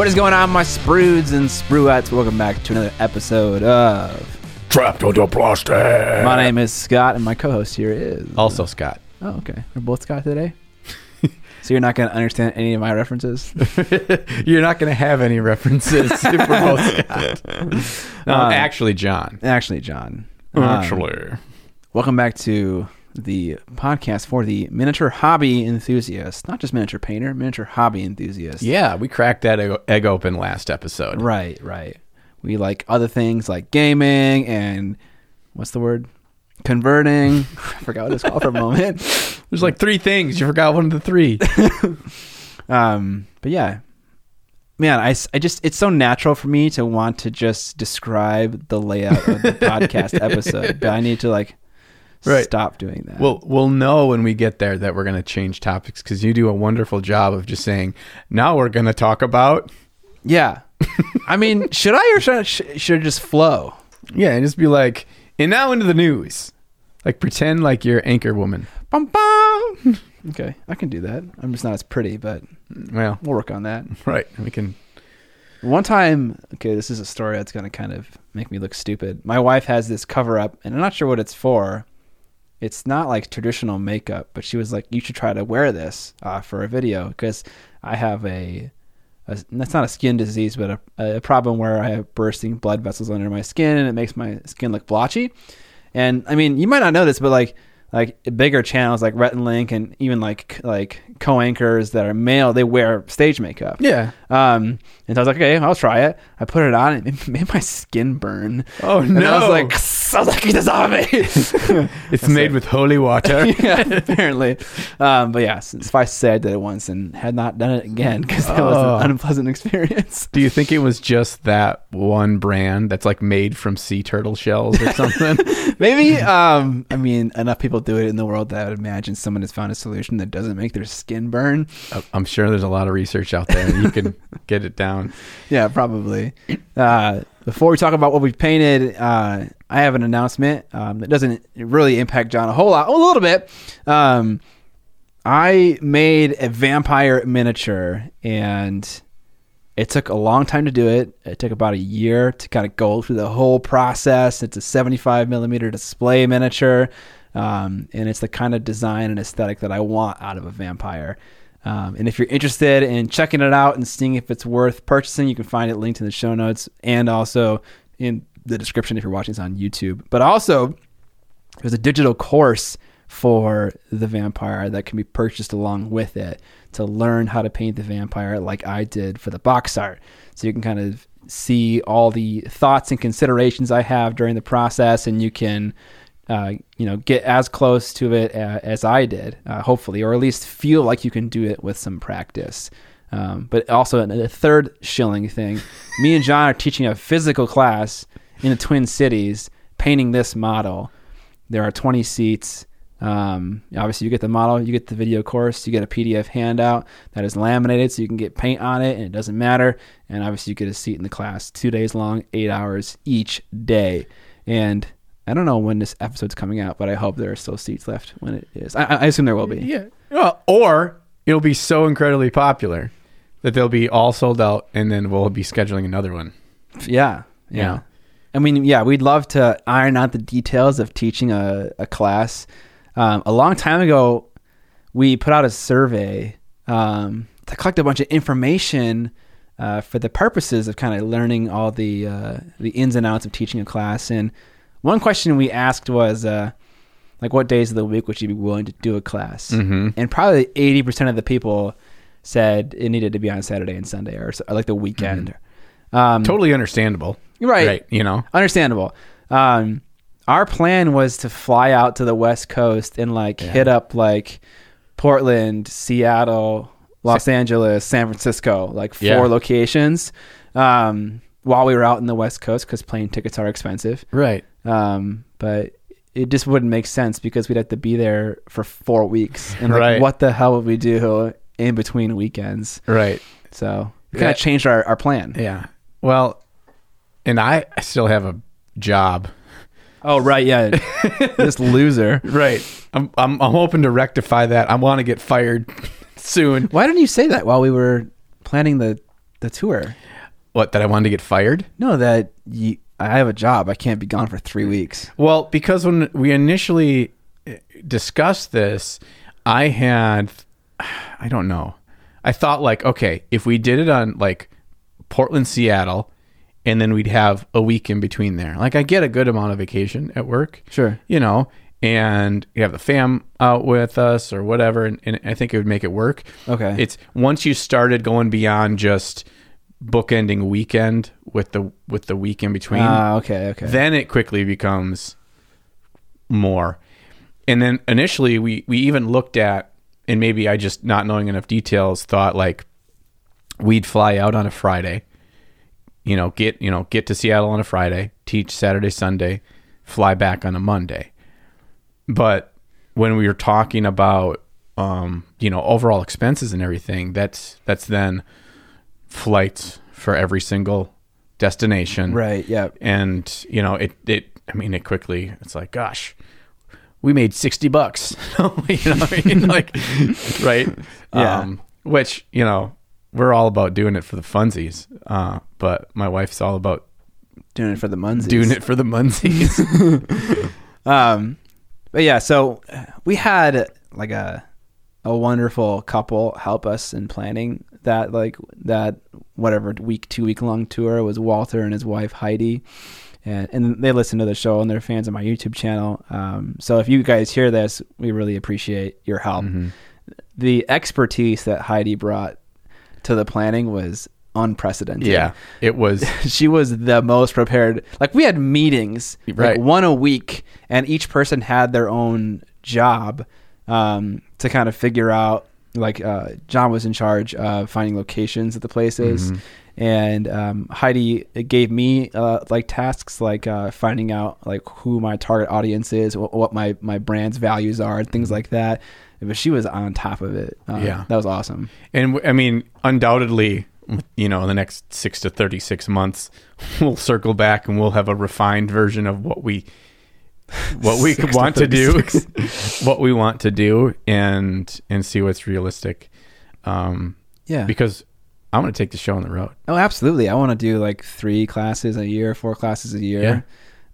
What is going on, my sprudes and spruettes? Welcome back to another episode of. Trapped under plastic. My name is Scott, and my co-host here is. Also, Scott. Oh, okay. We're both Scott today. so you're not going to understand any of my references. You're not going to have any references if we're both Scott. No, Um, actually, John. Actually, John. Um, welcome back to the podcast for the miniature hobby enthusiast, not just miniature painter, miniature hobby enthusiast. Yeah, we cracked that egg- open last episode. Right, right. We like other things like gaming and what's the word? Converting. I forgot what it's called for a moment. There's like three things. You forgot one of the three. Um, but yeah, man, I, I just, it's so natural for me to want to just describe the layout of the podcast episode, but I need to like Right. stop doing that. we'll we'll know when we get there that we're going to change topics because you do a wonderful job of just saying. Now we're going to talk about. yeah. I mean, should I or should I, should it just flow? Yeah, and just be like, and now into the news. Like pretend like you're anchor woman. Bum, bum. Okay, I can do that. I'm just not as pretty, but Well, we'll work on that. right. We can. One time, okay, this is a story that's going to kind of make me look stupid. My wife has this cover up, and I'm not sure what it's for. It's not like traditional makeup, but she was like, "You should try to wear this uh, for a video because I have a, a that's not a skin disease, but a, a problem where I have bursting blood vessels under my skin, and it makes my skin look blotchy." And I mean, you might not know this, but like like bigger channels like Rhett and Link, and even like like co-anchors that are male, they wear stage makeup. Yeah. Um, and so I was like, okay, I'll try it. I put it on, and it made my skin burn. Oh And I was no! like, I was like, this off me. It's made with holy water. yeah, apparently. Um, but yeah, suffice to say, I did it once and had not done it again because that was Oh. an unpleasant experience. Do you think it was just that one brand that's like made from sea turtle shells or something? Maybe, um, I mean, enough people do it in the world that I would imagine someone has found a solution that doesn't make their skin burn. I- I'm sure there's a lot of research out there. You can get it down. Yeah, probably. Uh, before we talk about what we painted, uh, I have an announcement um, that doesn't really impact John a whole lot, a little bit. Um, I made a vampire miniature, and it took a long time to do it. It took about a year to kind of go through the whole process. It's a 75 millimeter display miniature, um, and it's the kind of design and aesthetic that I want out of a vampire. Um, and if you're interested in checking it out and seeing if it's worth purchasing, you can find it linked in the show notes and also in the description if you're watching this on YouTube. But also, there's a digital course for the vampire that can be purchased along with it to learn how to paint the vampire like I did for the box art. So you can kind of see all the thoughts and considerations I have during the process, and you can, uh, you know, get as close to it uh, as I did, uh, hopefully, or at least feel like you can do it with some practice. Um, but also, a third shilling thing, me and John are teaching a physical class in the Twin Cities, painting this model. There are 20 seats. Um, obviously, you get the model, you get the video course, you get a PDF handout that is laminated so you can get paint on it and it doesn't matter. And obviously, you get a seat in the class, two days long, eight hours each day. And I don't know when this episode's coming out, but I hope there are still seats left when it is. I, I assume there will be. Yeah. Well, or it'll be so incredibly popular that they'll be all sold out, and then we'll be scheduling another one. Yeah. Yeah. Yeah. I mean, yeah, we'd love to iron out the details of teaching a, a class. Um, a long time ago, we put out a survey um, to collect a bunch of information uh, for the purposes of kind of learning all the uh, the ins and outs of teaching a class. And one question we asked was, uh, like, what days of the week would you be willing to do a class? Mm-hmm. And probably eighty percent of the people said it needed to be on Saturday and Sunday, or, or like the weekend. Um, Totally understandable. Right. You know? Understandable. Um, our plan was to fly out to the West Coast and like Yeah. hit up like Portland, Seattle, Los Angeles, San Francisco, like four Yeah. locations. Um, while we were out in the West Coast, because plane tickets are expensive. Right. Um, but it just wouldn't make sense because we'd have to be there for four weeks, and like, Right. what the hell would we do in between weekends? Right. So we kind of Yeah. changed our, our plan. Yeah. Well, and I, I still have a job. Oh right, yeah, this loser. Right. I'm, I'm, I'm hoping to rectify that. I want to get fired soon. Why didn't you say that while we were planning the the tour. What that I wanted to get fired? No, that you, I have a job. I can't be gone for three weeks. Well, because when we initially eh, discussed this, I had, I don't know, I thought like, okay, if we did it on like Portland, Seattle, and then we'd have a week in between there. Like I get a good amount of vacation at work, Sure. you know, and you have the fam out with us or whatever, and, and I think it would make it work. Okay. It's once you started going beyond just bookending weekend with the with the week in between Ah, okay, okay. then it quickly becomes more. And then initially we we even looked at and maybe I just not knowing enough details thought like we'd fly out on a Friday, you know, get you know, get to Seattle on a Friday, teach Saturday, Sunday, fly back on a Monday. But when we were talking about um, you know, overall expenses and everything, that's that's then flights for every single destination right. Yeah. and you know it it i mean it quickly it's like gosh we made 60 bucks you know what i mean like right Yeah. um which you know we're all about doing it for the funsies uh but my wife's all about Doing it for the Munsies. doing it for the munsies Um, but yeah, so we had like a a wonderful couple help us in planning that like that whatever week two week long tour was Walter and his wife Heidi. And, and they listen to the show and they're fans of my YouTube channel. Um, so if you guys hear this, we really appreciate your help. The expertise that Heidi brought to the planning was unprecedented yeah it was she was the most prepared. Like we had meetings, Right. like one a week, and each person had their own job um, to kind of figure out. Like uh, John was in charge of finding locations at the places, and um, Heidi gave me uh, like tasks like uh, finding out like who my target audience is, wh- what my my brand's values are, and things like that. But she was on top of it. Uh, Yeah. that was awesome. and w- i mean undoubtedly you know in the next 6 to 36 months we'll circle back and we'll have a refined version of what we what we Six to want to do. what we want to do and and see what's realistic. Um Yeah, because i want to take the show on the road. Oh, absolutely. I want to do like three classes a year, four classes a year.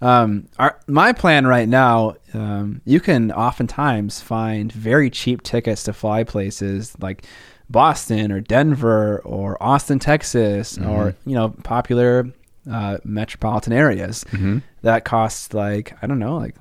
Um, our, my plan right now, um, you can oftentimes find very cheap tickets to fly places like Boston or Denver or Austin, Texas, or you know popular uh, metropolitan areas. Mm-hmm. That costs like I don't know, like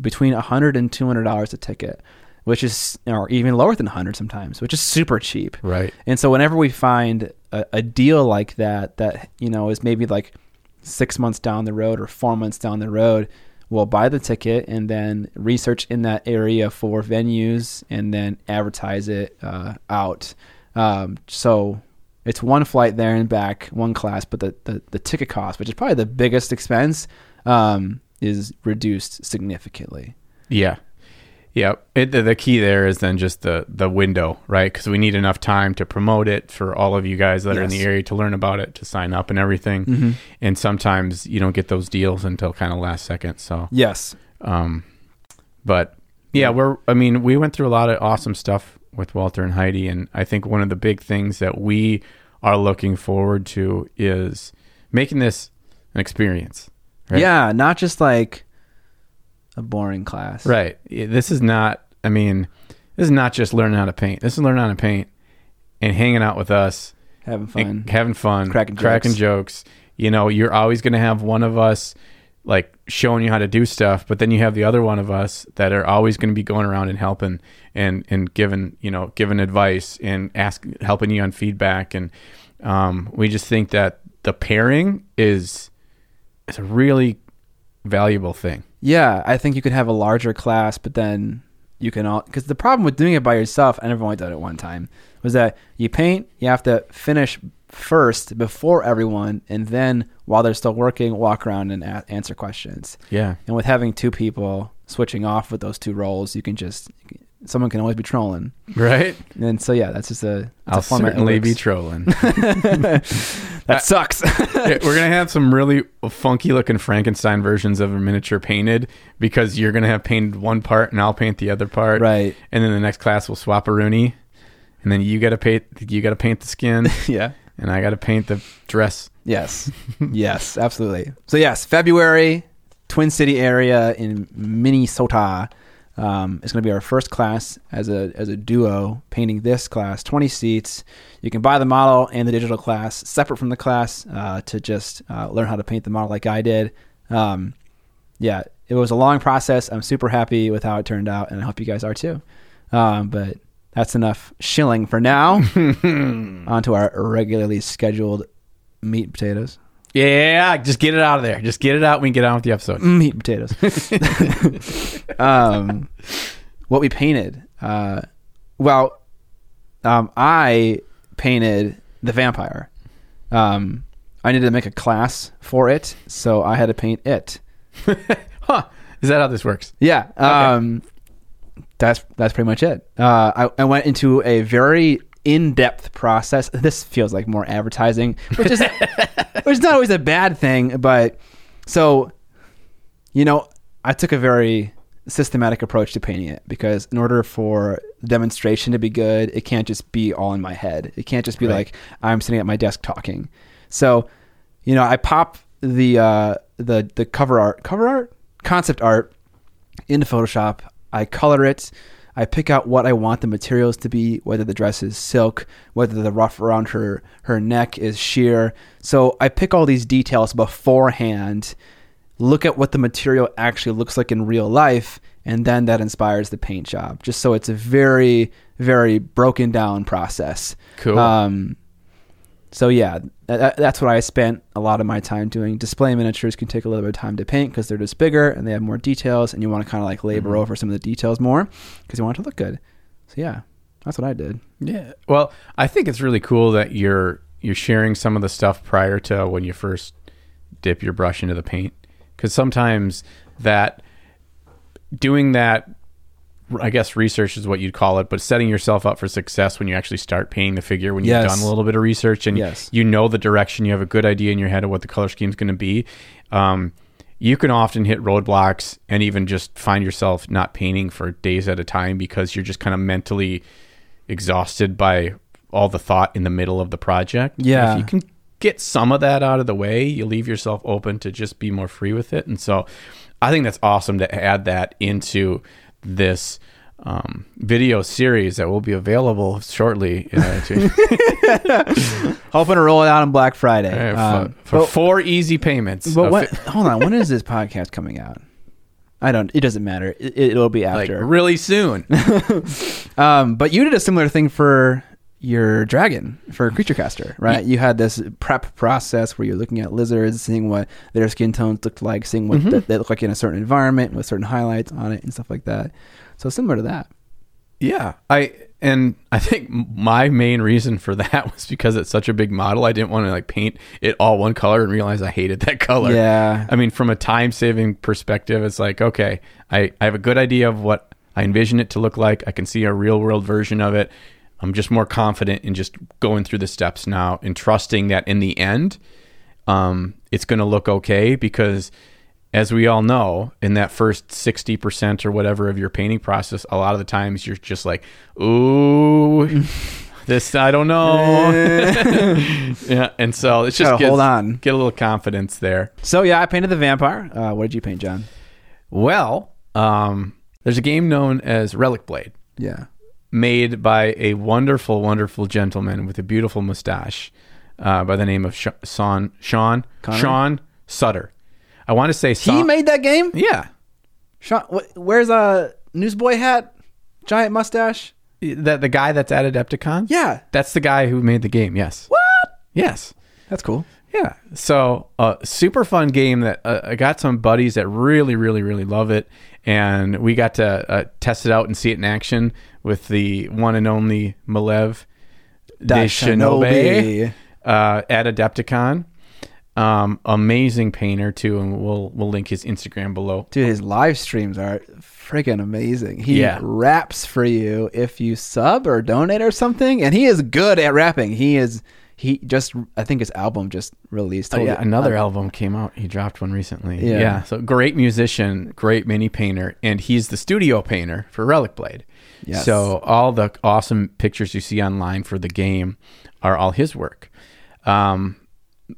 between a hundred and two hundred dollars a ticket, which is or even lower than a hundred sometimes, which is super cheap. right And so whenever we find a, a deal like that, that you know is maybe like six months down the road or four months down the road, we'll buy the ticket and then research in that area for venues and then advertise it uh, out. Um, so it's one flight there and back, one class, but the, the, the ticket cost, which is probably the biggest expense, um, is reduced significantly. yeah yeah it, the, the key there is then just the the window right because we need enough time to promote it for all of you guys that are in the area to learn about it to sign up and everything and sometimes you don't get those deals until kind of last second so Yes. Um, but yeah, we're. I mean, we went through a lot of awesome stuff with Walter and Heidi, and I think one of the big things that we are looking forward to is making this an experience. Right. Yeah, not just like a boring class. Right. This is not. I mean, this is not just learning how to paint. This is learning how to paint and hanging out with us, Having fun. having fun, Cracking cracking jokes. jokes. You know, you're always going to have one of us like showing you how to do stuff, but then you have the other one of us that are always going to be going around and helping and and giving you know giving advice and ask helping you on feedback and um, we just think that the pairing is is a really valuable thing. Yeah, I think you could have a larger class, but then you can all because the problem with doing it by yourself, and only done it one time, was that you paint, you have to finish first before everyone, and then while they're still working, walk around and a- answer questions. Yeah. And with having two people switching off with those two roles, you can just someone can always be trolling. Right? And so yeah, that's just a. that's a I'll format certainly be trolling. that uh, sucks. Yeah, we're gonna have some really funky looking Frankenstein versions of a miniature painted because you're gonna have painted one part and I'll paint the other part. right. And then the next class will swap a Rooney. And then you gotta paint you gotta paint the skin. Yeah. and I got to paint the dress. Yes. yes, absolutely. So yes, February, Twin City area in Minnesota. Um, it's going to be our first class as a as a duo painting this class. Twenty seats. You can buy the model and the digital class separate from the class uh, to just uh, learn how to paint the model like I did. Um, yeah, it was a long process. I'm super happy with how it turned out, and I hope you guys are too. Um, but that's enough shilling for now. On to our regularly scheduled meat and potatoes. Yeah, just get it out of there. Just get it out. We can get on with the episode. Meat and potatoes. um, what we painted. Uh, well, um, I painted the vampire. Um, I needed to make a class for it, so I had to paint it. huh? Is that how this works? Yeah. Um, that's that's pretty much it. Uh, I, I went into a very in-depth process. This feels like more advertising, which is which is not always a bad thing. But so, you know, I took a very systematic approach to painting it because in order for demonstration to be good, it can't just be all in my head. It can't just be Right. like I'm sitting at my desk talking. So, you know, I pop the uh, the the cover art, cover art, concept art into Photoshop. I color it. I pick out what I want the materials to be, whether the dress is silk, whether the ruff around her her neck is sheer. So I pick all these details beforehand, look at what the material actually looks like in real life, and then that inspires the paint job. Just so it's a very very broken down process. Cool. Um, so yeah, that, that's what I spent a lot of my time doing. Display miniatures can take a little bit of time to paint because they're just bigger and they have more details, and you want to kind of like labor Mhm. over some of the details more because you want it to look good. So yeah, that's what I did. Yeah. Well, I think it's really cool that you're you're sharing some of the stuff prior to when you first dip your brush into the paint because sometimes that doing that I guess research is what you'd call it, but setting yourself up for success when you actually start painting the figure when you've Yes. done a little bit of research and Yes. you know the direction, you have a good idea in your head of what the color scheme is going to be. Um, you can often hit roadblocks and even just find yourself not painting for days at a time because you're just kind of mentally exhausted by all the thought in the middle of the project. Yeah. If you can get some of that out of the way, you leave yourself open to just be more free with it. And so I think that's awesome to add that into this um, video series that will be available shortly uh, Hoping to roll it out on Black Friday. uh, Um, for, for but- four easy payments. But what? fi- hold on. When is this podcast coming out? I don't. It doesn't matter. It, it'll be like after. really soon. Um, but you did a similar thing for your dragon for Creature Caster, right? You had this prep process where you're looking at lizards, seeing what their skin tones looked like, seeing what Mhm. th- they look like in a certain environment with certain highlights on it and stuff like that. So similar to that. Yeah, I and I think my main reason for that was because it's such a big model. I didn't want to like paint it all one color and realize I hated that color. Yeah. I mean, from a time saving perspective, it's like okay, I I have a good idea of what I envision it to look like. I can see a real world version of it. I'm just more confident in just going through the steps now and trusting that in the end, um, it's going to look okay because as we all know, in that first 60% or whatever of your painting process, a lot of the times you're just like, ooh, this, I don't know. yeah. And so it's just Gotta gets- hold on. get a little confidence there. So yeah, I painted the vampire. Uh, what did you paint, John? Well, um, there's a game known as Relic Blade Yeah. Made by a wonderful, wonderful gentleman with a beautiful mustache uh, by the name of Sh- Sean, Sean, Connery? Sean Sutter. I want to say He made that game. Yeah. Sean, wh- where's a newsboy hat, giant mustache? The, the guy that's at Adepticon? Yeah. That's the guy who made the game, yes. What? Yes. That's cool. Yeah. So, uh, super fun game that uh, I got some buddies that really, really, really love it. And we got to uh, test it out and see it in action with the one and only Malev de Shinobi uh, at Adepticon. Um, amazing painter, too. And we'll, we'll link his Instagram below. Dude, his live streams are freaking amazing. He Yeah. raps for you if you sub or donate or something, and he is good at rapping. He is. He just, I think his album just released. Oh, yeah, another uh, album came out. He dropped one recently. Yeah. Yeah. So great musician, great mini painter, and he's the studio painter for Relic Blade. Yes. So all the awesome pictures you see online for the game are all his work. um,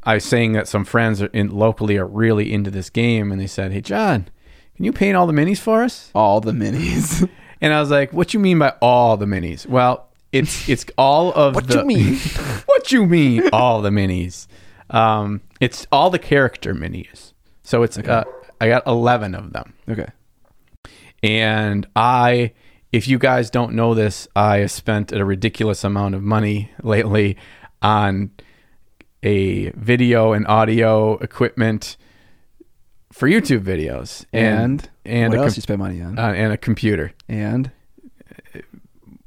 I was saying that some friends are in, locally are really into this game, and they said, "Hey, John, can you paint all the minis for us?" All the minis. And I was like, "What you mean by all the minis?" Well, it's it's all of What the. you mean? what you mean all the minis? Um, it's all the character minis. So it's uh, I got eleven of them. okay. And I, if you guys don't know this, I have spent a ridiculous amount of money lately on a video and audio equipment for YouTube videos And, and what a else com- you spend money on? uh, and a computer. and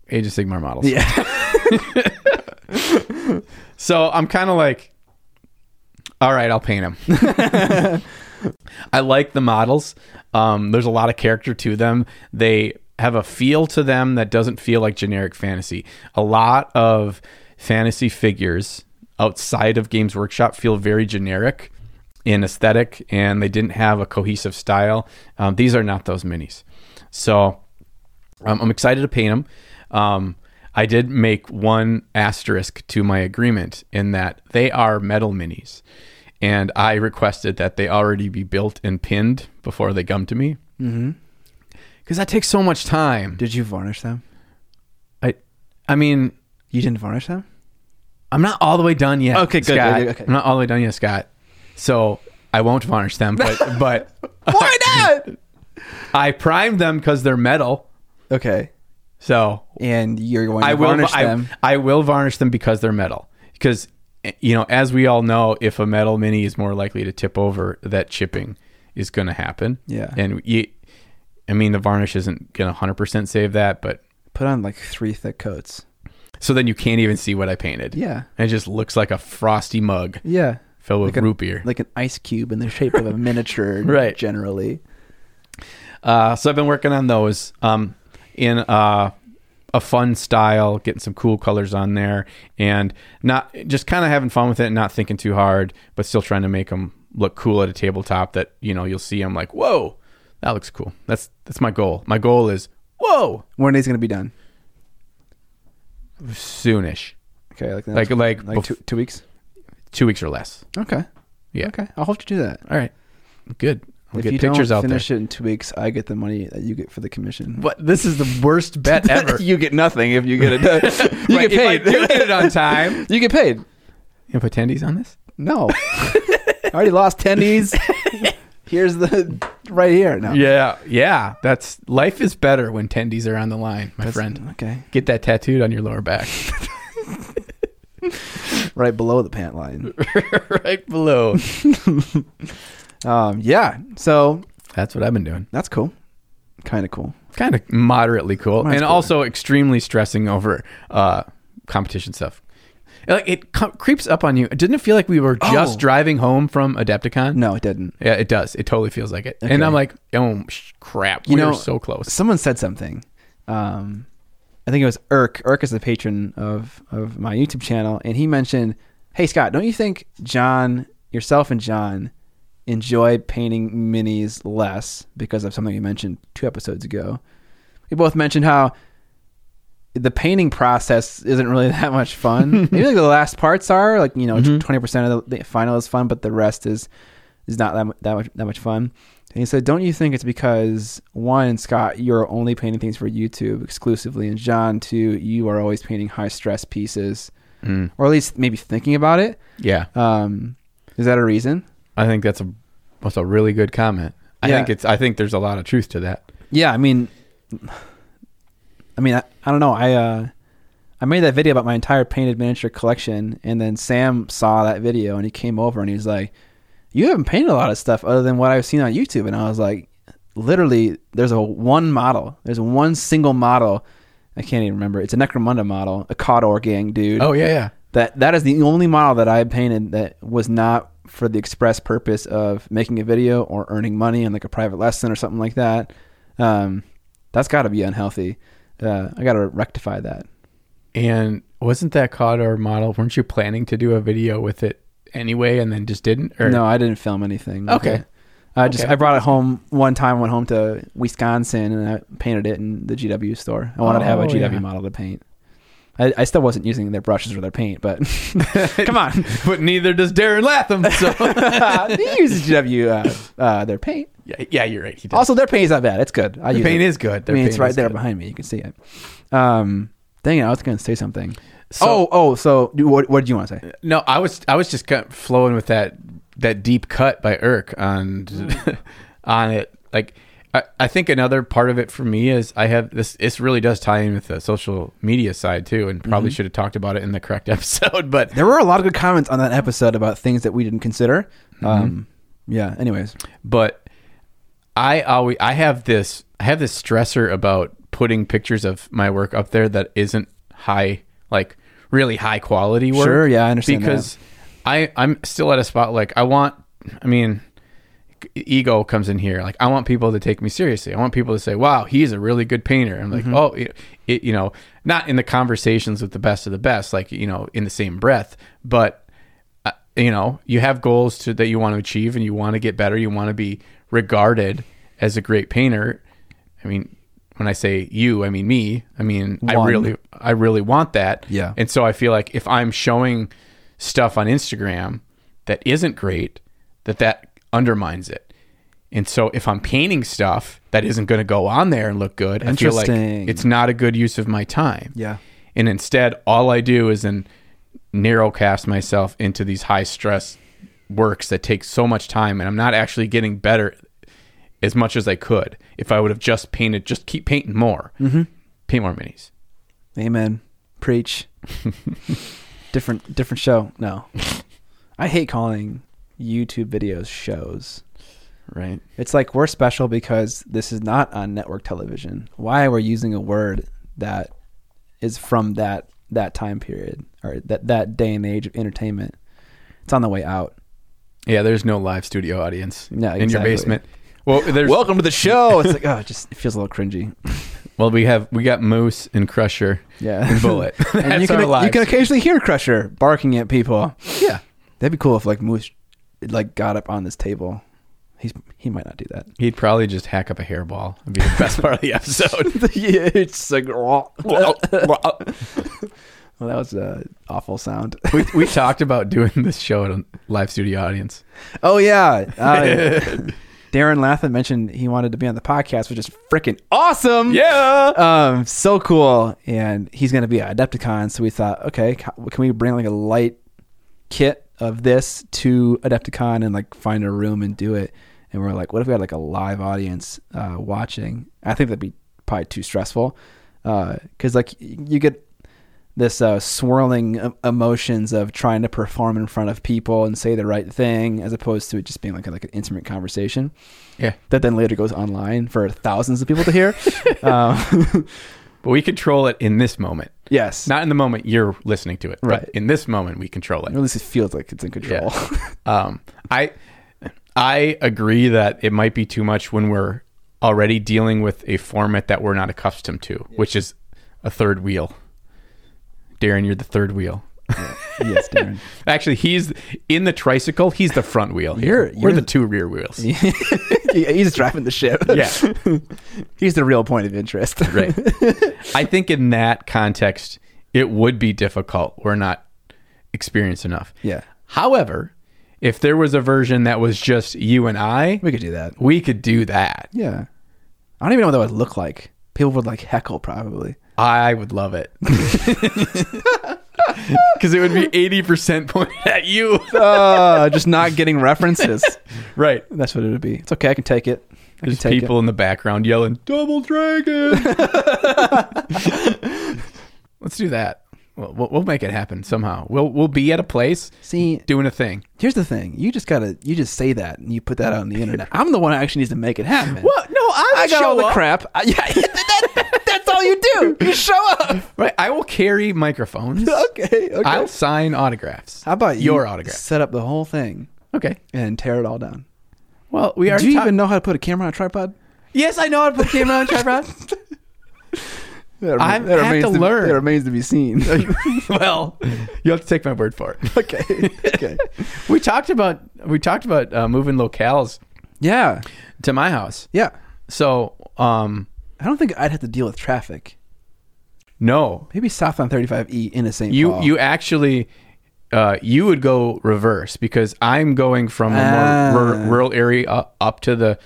Age of Sigmar models. yeah. So I'm kind of like, all right, I'll paint them. I like the models. Um, there's a lot of character to them. They have a feel to them that doesn't feel like generic fantasy. A lot of fantasy figures outside of Games Workshop feel very generic in aesthetic, and they didn't have a cohesive style. Um, these are not those minis. So um, I'm excited to paint them. Um, I did make one asterisk to my agreement in that they are metal minis, and I requested that they already be built and pinned before they come to me hmm because that takes so much time. Did you varnish them? I, I mean, You didn't varnish them? I'm not all the way done yet. Okay, good, Scott. okay. I'm not all the way done yet, Scott. So I won't varnish them, but but Why not? I primed them because they're metal. okay. So And you're going to I will varnish I, them. I will varnish them because they're metal. Because you know, as we all know, if a metal mini is more likely to tip over, that chipping is going to happen. Yeah. And you, I mean, the varnish isn't going to 100% save that, but Put on like three thick coats. so then you can't even see what I painted. Yeah. And it just looks like a frosty mug Yeah. filled with Like a- root beer. Like an ice cube in the shape of a miniature. Right. Generally. Uh, so I've been working on those um, in uh, a fun style, getting some cool colors on there, and not just kind of having fun with it, and not thinking too hard, but still trying to make them look cool at a tabletop. That you know you'll see them like, whoa, that looks cool. That's that's my goal. My goal is whoa, these going to be done? soonish, Okay. Like, like like like bef- two, two weeks? two weeks or less. Okay. Yeah. Okay. I'll hope to do that. All right, good. I'll if get you pictures don't out there. finish it in two weeks, I get the money that you get for the commission. What? This is the worst bet ever. you get nothing if you get it done. You get paid. If I do get it on time. you get paid. You put tendies on this? No. I already lost tendies. Here's the right here. No. Yeah, yeah. That's life is better when tendies are on the line, my That's- friend. Okay. Get that tattooed on your lower back, Right below the pant line. right below. Um, yeah. So That's what I've been doing. that's cool. Kind of cool. Kind of moderately cool, and cooler. also extremely stressing over uh, competition stuff. Like it co- creeps up on you. Didn't it feel like we were just Oh. driving home from Adepticon? No, it didn't. Yeah, it does. It totally feels like it. And I'm like, oh sh- crap, You we know, were so close. Someone said something. Um, I think it was Irk. Irk is the patron of of my YouTube channel, and he mentioned, "Hey Scott, don't you think John, yourself, and John enjoy painting minis less because of something you mentioned two episodes ago? We both mentioned how." The painting process isn't really that much fun. Maybe like the last parts are like you know Mhm. 20 percent of the, the final is fun, but the rest is is not that that much that much fun. And he said, "Don't you think it's because one, Scott, you're only painting things for YouTube exclusively, and John, two, you are always painting high stress pieces, Mm. or at least maybe thinking about it. Yeah, Um, is that a reason? I think that's a that's a really good comment. I Yeah. think it's. I think there's a lot of truth to that. Yeah, I mean, I mean, I, I don't know. I uh, I made that video about my entire painted miniature collection, and then Sam saw that video and he came over and he was like, "You haven't painted a lot of stuff other than what I've seen on YouTube." And I was like, "Literally, there's a one model. There's one single model. I can't even remember. It's a Necromunda model, a Cawdor gang dude. Oh yeah, yeah. That that is the only model that I painted that was not for the express purpose of making a video or earning money in like a private lesson or something like that. Um, that's got to be unhealthy. Uh, I got to rectify that. And wasn't that Cawdor model? Weren't you planning to do a video with it anyway, and then just didn't? Or no, I didn't film anything. Okay. it. I just Okay. I brought it home one time. Went home to Wisconsin and I painted it in the GW store. I wanted to have a Oh, GW yeah. model to paint. I, I still wasn't using their brushes or their paint, but come on. but neither does Darren Latham. So he uses GW uh, uh, their paint. yeah, yeah, you're right. He does. Also, their paint is not bad. It's good. I the paint it. is good. I Their mean, it's right there good. behind me. You can see it. Um, dang it, I was going to say something. So- oh, oh, so what, what did you want to say? No, I was I was just kind of flowing with that that deep cut by Irk on on it. Like I, I think another part of it for me is I have this. This really does tie in with the social media side too, and Mm-hmm. probably should have talked about it in the correct episode. But There were a lot of good comments on that episode about things that we didn't consider. Mm-hmm. Um, yeah. Anyways, but I always I have this I have this stressor about putting pictures of my work up there that isn't high like really high quality work. Sure, yeah, I understand because I I'm still at a spot like I want I mean ego comes in here like I want people to take me seriously. I want people to say, "Wow, he's a really good painter." I'm like, Mm-hmm. "Oh, it, it, you know, not in the conversations with the best of the best like, you know, in the same breath, but uh, you know, you have goals to that you want to achieve and you want to get better, you want to be regarded as a great painter. I mean, when I say you, I mean me. I mean, I really I really want that. Yeah. And so I feel like if I'm showing stuff on Instagram that isn't great, that that undermines it. And so if I'm painting stuff that isn't going to go on there and look good, I feel like Interesting. it's not a good use of my time. yeah. And instead, all I do is then narrowcast myself into these high stress works that take so much time, and I'm not actually getting better as much as I could if I would have just painted, just keep painting more, mm-hmm. paint more minis. Amen. Preach. different different show. No. I hate calling YouTube videos shows. Right. It's like we're special because this is not on network television. Why we're we using a word that is from that that time period or that that day and age of entertainment? It's on the way out. Yeah, there's no live studio audience Yeah, in your basement. Well, there's Welcome to the show. It's like oh, it just it feels a little cringy. well, we have we got Moose and Crusher Yeah. and Bullet. and That's you can our you can occasionally hear Crusher barking at people. yeah. That'd be cool if like Moose like got up on this table. He's he might not do that. He'd probably just hack up a hairball. It'd be the best part of the episode. yeah, it's like well, that was a awful sound. we, we talked about doing this show at a live studio audience. Oh yeah, uh, Darren Latham mentioned he wanted to be on the podcast, which is freaking awesome. Yeah. um, so cool. And he's gonna be at Adepticon, so we thought, okay, can we bring like a light kit of this to Adepticon and like find a room and do it? And we're like, what if we had like a live audience uh, watching? I think that'd be probably too stressful because like you get this uh, swirling emotions of trying to perform in front of people and say the right thing, as opposed to it just being like a, like an intimate conversation Yeah. that then later goes online for thousands of people to hear. um, But we control it in this moment. yes, Not in the moment you're listening to it. Right. But in this moment we control Or it. at least it feels like it's in control. Um I I agree that it might be too much when we're already dealing with a format that we're not accustomed to, which is a third wheel. Darren, you're the third wheel. Yes, Darren. Actually, he's in the tricycle. He's the front wheel. here. You're- We're you're the the- two rear wheels. He's driving the ship. Yeah. He's the real point of interest. Right. I think in that context, it would be difficult. We're not experienced enough. Yeah. However, if there was a version that was just you and I, We could do that. we could do that. Yeah. I don't even know what that would look like. People would like heckle probably. I would love it. Because it would be 80% pointed at you. Uh, just not getting references. right. That's what it would be. It's okay. I can take it. I There's take people in the background yelling, Double Dragon. Let's do that. We'll, we'll, make it happen somehow. We'll, we'll be at a place. See, doing a thing. here's the thing. You just gotta. You just say that and you put that out on the internet. I'm the one who actually needs to make it happen. What? No, I, I got all the crap. I, yeah, that, that's all you do. You show up. Right. I will carry microphones. Okay. Okay. I'll sign autographs. How about you your autograph? Set up the whole thing Okay. and tear it all down. Well, we are. Do you even know how to put a camera on a tripod? Yes, I know how to put a camera on a tripod. That, I that have remains to learn. That remains to be seen. well, you have to take my word for it. okay. Okay. We talked about we talked about uh, moving locales Yeah. to my house. Yeah. So, um, I don't think I'd have to deal with traffic. No, Maybe south on 35E in a St. you Paul. you actually uh, you would go reverse because I'm going from a Ah. more rur- rural area up to the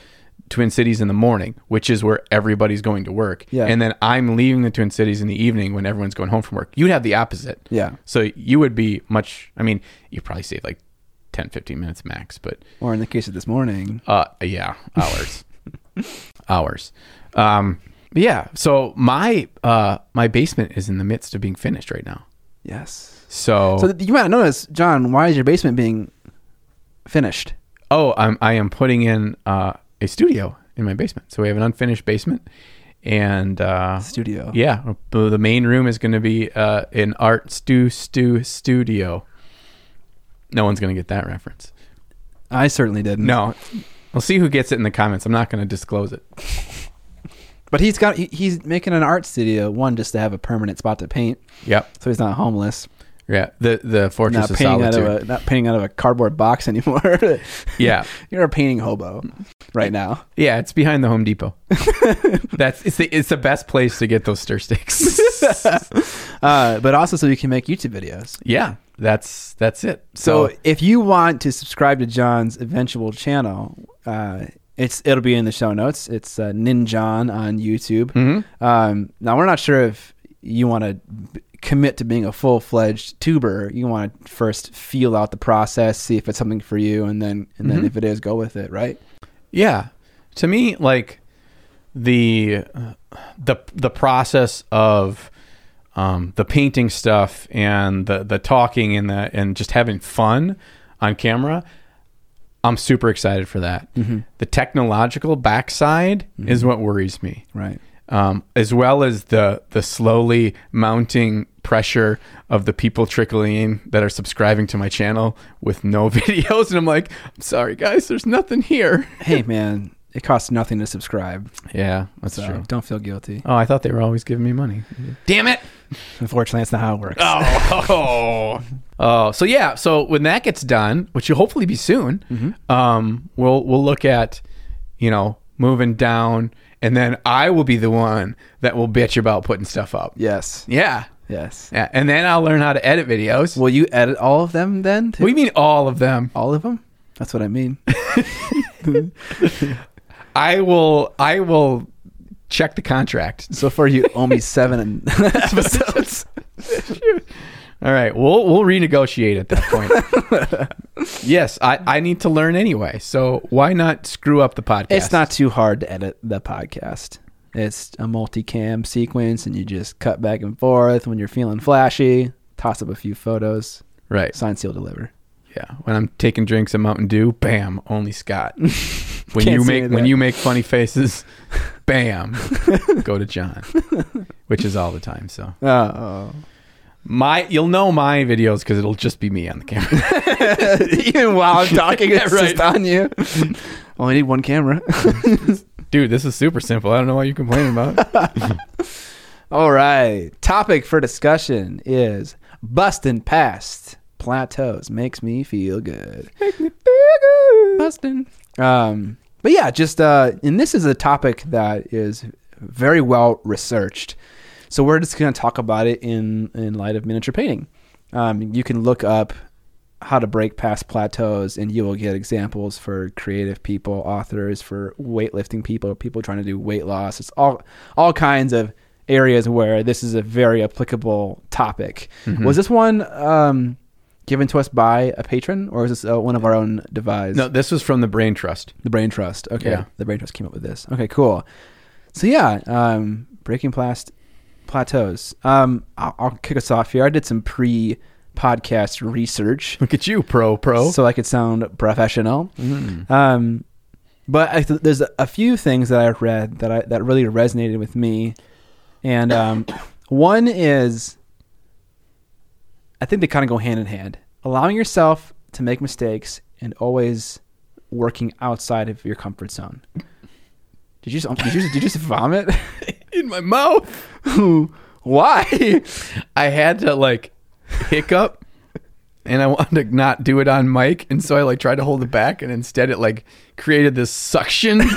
Twin Cities in the morning, which is where everybody's going to work. Yeah. And then I'm leaving the Twin Cities in the evening when everyone's going home from work. You'd have the opposite. Yeah. So you would be much, I mean, you probably save like 10, 15 minutes max, but or in the case of this morning. uh, yeah, hours, hours. Um, yeah. So my uh, my basement is in the midst of being finished right now. Yes. So, So you might notice, John, why is your basement being finished? oh, I'm I am putting in uh, a studio in my basement. So we have an unfinished basement, and uh, Studio. yeah, the main room is going to be uh, an art stu stu studio. No one's going to get that reference. I certainly didn't. No, we'll see who gets it in the comments. I'm not going to disclose it. But he's got he, he's making an art studio, one just to have a permanent spot to paint, Yep. so he's not homeless. Yeah. The the Fortress Not of painting out Solitude. of a not painting out of a cardboard box anymore. yeah. You're a painting hobo right now. Yeah, it's behind the Home Depot. That's it's the it's the best place to get those stir sticks. Uh, but also so you can make YouTube videos. yeah, that's that's it. So So, if you want to subscribe to John's eventual channel, uh, it's it'll be in the show notes. It's uh, Ninjon on YouTube. Mhm. Um, now we're not sure if you want to commit to being a full fledged tuber. You want to first feel out the process, see if it's something for you, and then and then Mhm. if it is, go with it. Right? yeah, to me, like the the the process of um, the painting stuff and the the talking and the and just having fun on camera. I'm super excited for that. The technological backside is what worries me. Right. Um, as well as the the slowly mounting pressure of the people trickling in that are subscribing to my channel with no videos, and I'm like, I'm sorry guys, there's nothing here. Hey man, it costs nothing to subscribe, Yeah, that's so true. don't feel guilty. Oh, I thought they were always giving me money. Damn it! Unfortunately, that's not how it works. Oh, oh, so yeah. So when that gets done, which will hopefully be soon, um, we'll we'll look at, you know, moving down, and then I will be the one that will bitch about putting stuff up. Yes. Yeah, Yes. yeah, and then I'll learn how to edit videos. Will you edit all of them then? too? What do you mean all of them? all of them? That's what I mean. I will. I will check the contract. So far, you owe me seven episodes. All right, we'll we'll renegotiate at that point. yes, I I need to learn anyway. So why not screw up the podcast? It's not too hard to edit the podcast. It's a multicam sequence, and you just cut back and forth when you're feeling flashy. Toss up a few photos. right. Sign, seal, deliver. Yeah, when I'm taking drinks at Mountain Dew, bam, only Scott. When you make when you make funny faces, bam, go to John, which is all the time. So Oh, my you'll know my videos because it'll just be me on the camera. even while I'm talking, it's Right. just on you. Only need one camera. Dude, this is super simple. I don't know why you're complaining about. All right. Topic for discussion is busting past plateaus makes me feel good. Make me feel good. Busting. Um, but yeah, just uh, and this is a topic that is very well researched. So we're just going to talk about it in in light of miniature painting. Um, you can look up how to break past plateaus and you will get examples for creative people authors for weightlifting people people trying to do weight loss it's all all kinds of areas where this is a very applicable topic Mm-hmm. was this one um, given to us by a patron or is this uh, one of our own devise no, this was from the Brain Trust. the brain trust okay Yeah. the brain trust came up with this okay cool so yeah um, breaking plast plateaus um, I'll, I'll kick us off here i did some pre podcast research Look at you, pro pro. so I could sound professional. Mm. Um, but I th- there's a, few things that I read that I that really resonated with me, and um, one is I think they kind of go hand in hand. Allowing yourself to make mistakes and always working outside of your comfort zone. Did you just, did you, did you just vomit? in my mouth. Why? I had to like hiccup and I wanted to not do it on mic and so I like tried to hold it back and instead it like created this suction.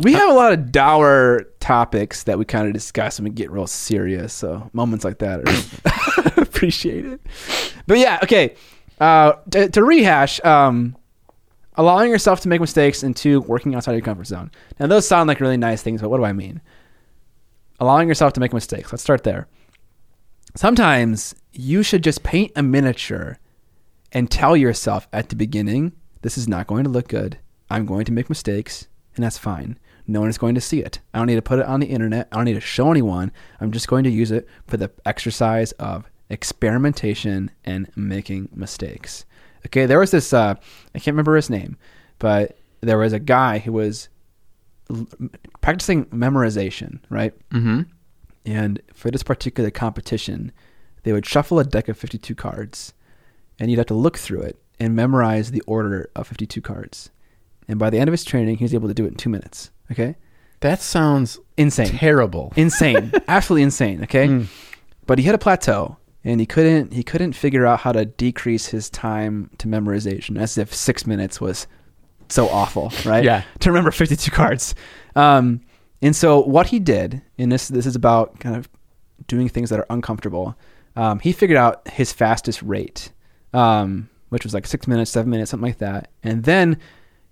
We have a lot of dour topics that we kind of discuss and we get real serious. So moments like that are appreciated. But yeah, okay. Uh, to, to rehash, um, allowing yourself to make mistakes and two, working outside your comfort zone. Now, those sound like really nice things, but what do I mean? Allowing yourself to make mistakes. Let's start there. Sometimes you should just paint a miniature and tell yourself at the beginning, this is not going to look good. I'm going to make mistakes, and that's fine. No one is going to see it. I don't need to put it on the internet. I don't need to show anyone. I'm just going to use it for the exercise of experimentation and making mistakes. Okay, there was this, uh, I can't remember his name, but there was a guy who was l- practicing memorization, right? Mm-hmm. And for this particular competition, they would shuffle a deck of 52 cards, and you'd have to look through it and memorize the order of 52 cards. And by the end of his training, he was able to do it in two minutes. Okay? That sounds Insane. terrible. insane. Absolutely insane. Okay? Mm. But he hit a plateau and he couldn't he couldn't figure out how to decrease his time to memorization as if six minutes was so awful, right? Yeah. To remember 52 cards. Um, and so what he did, and this this is about kind of doing things that are uncomfortable. Um, he figured out his fastest rate, um, which was like six minutes, seven minutes, something like that. And then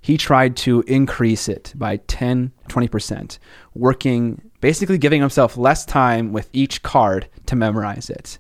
he tried to increase it by 10, 20%, working, basically giving himself less time with each card to memorize it.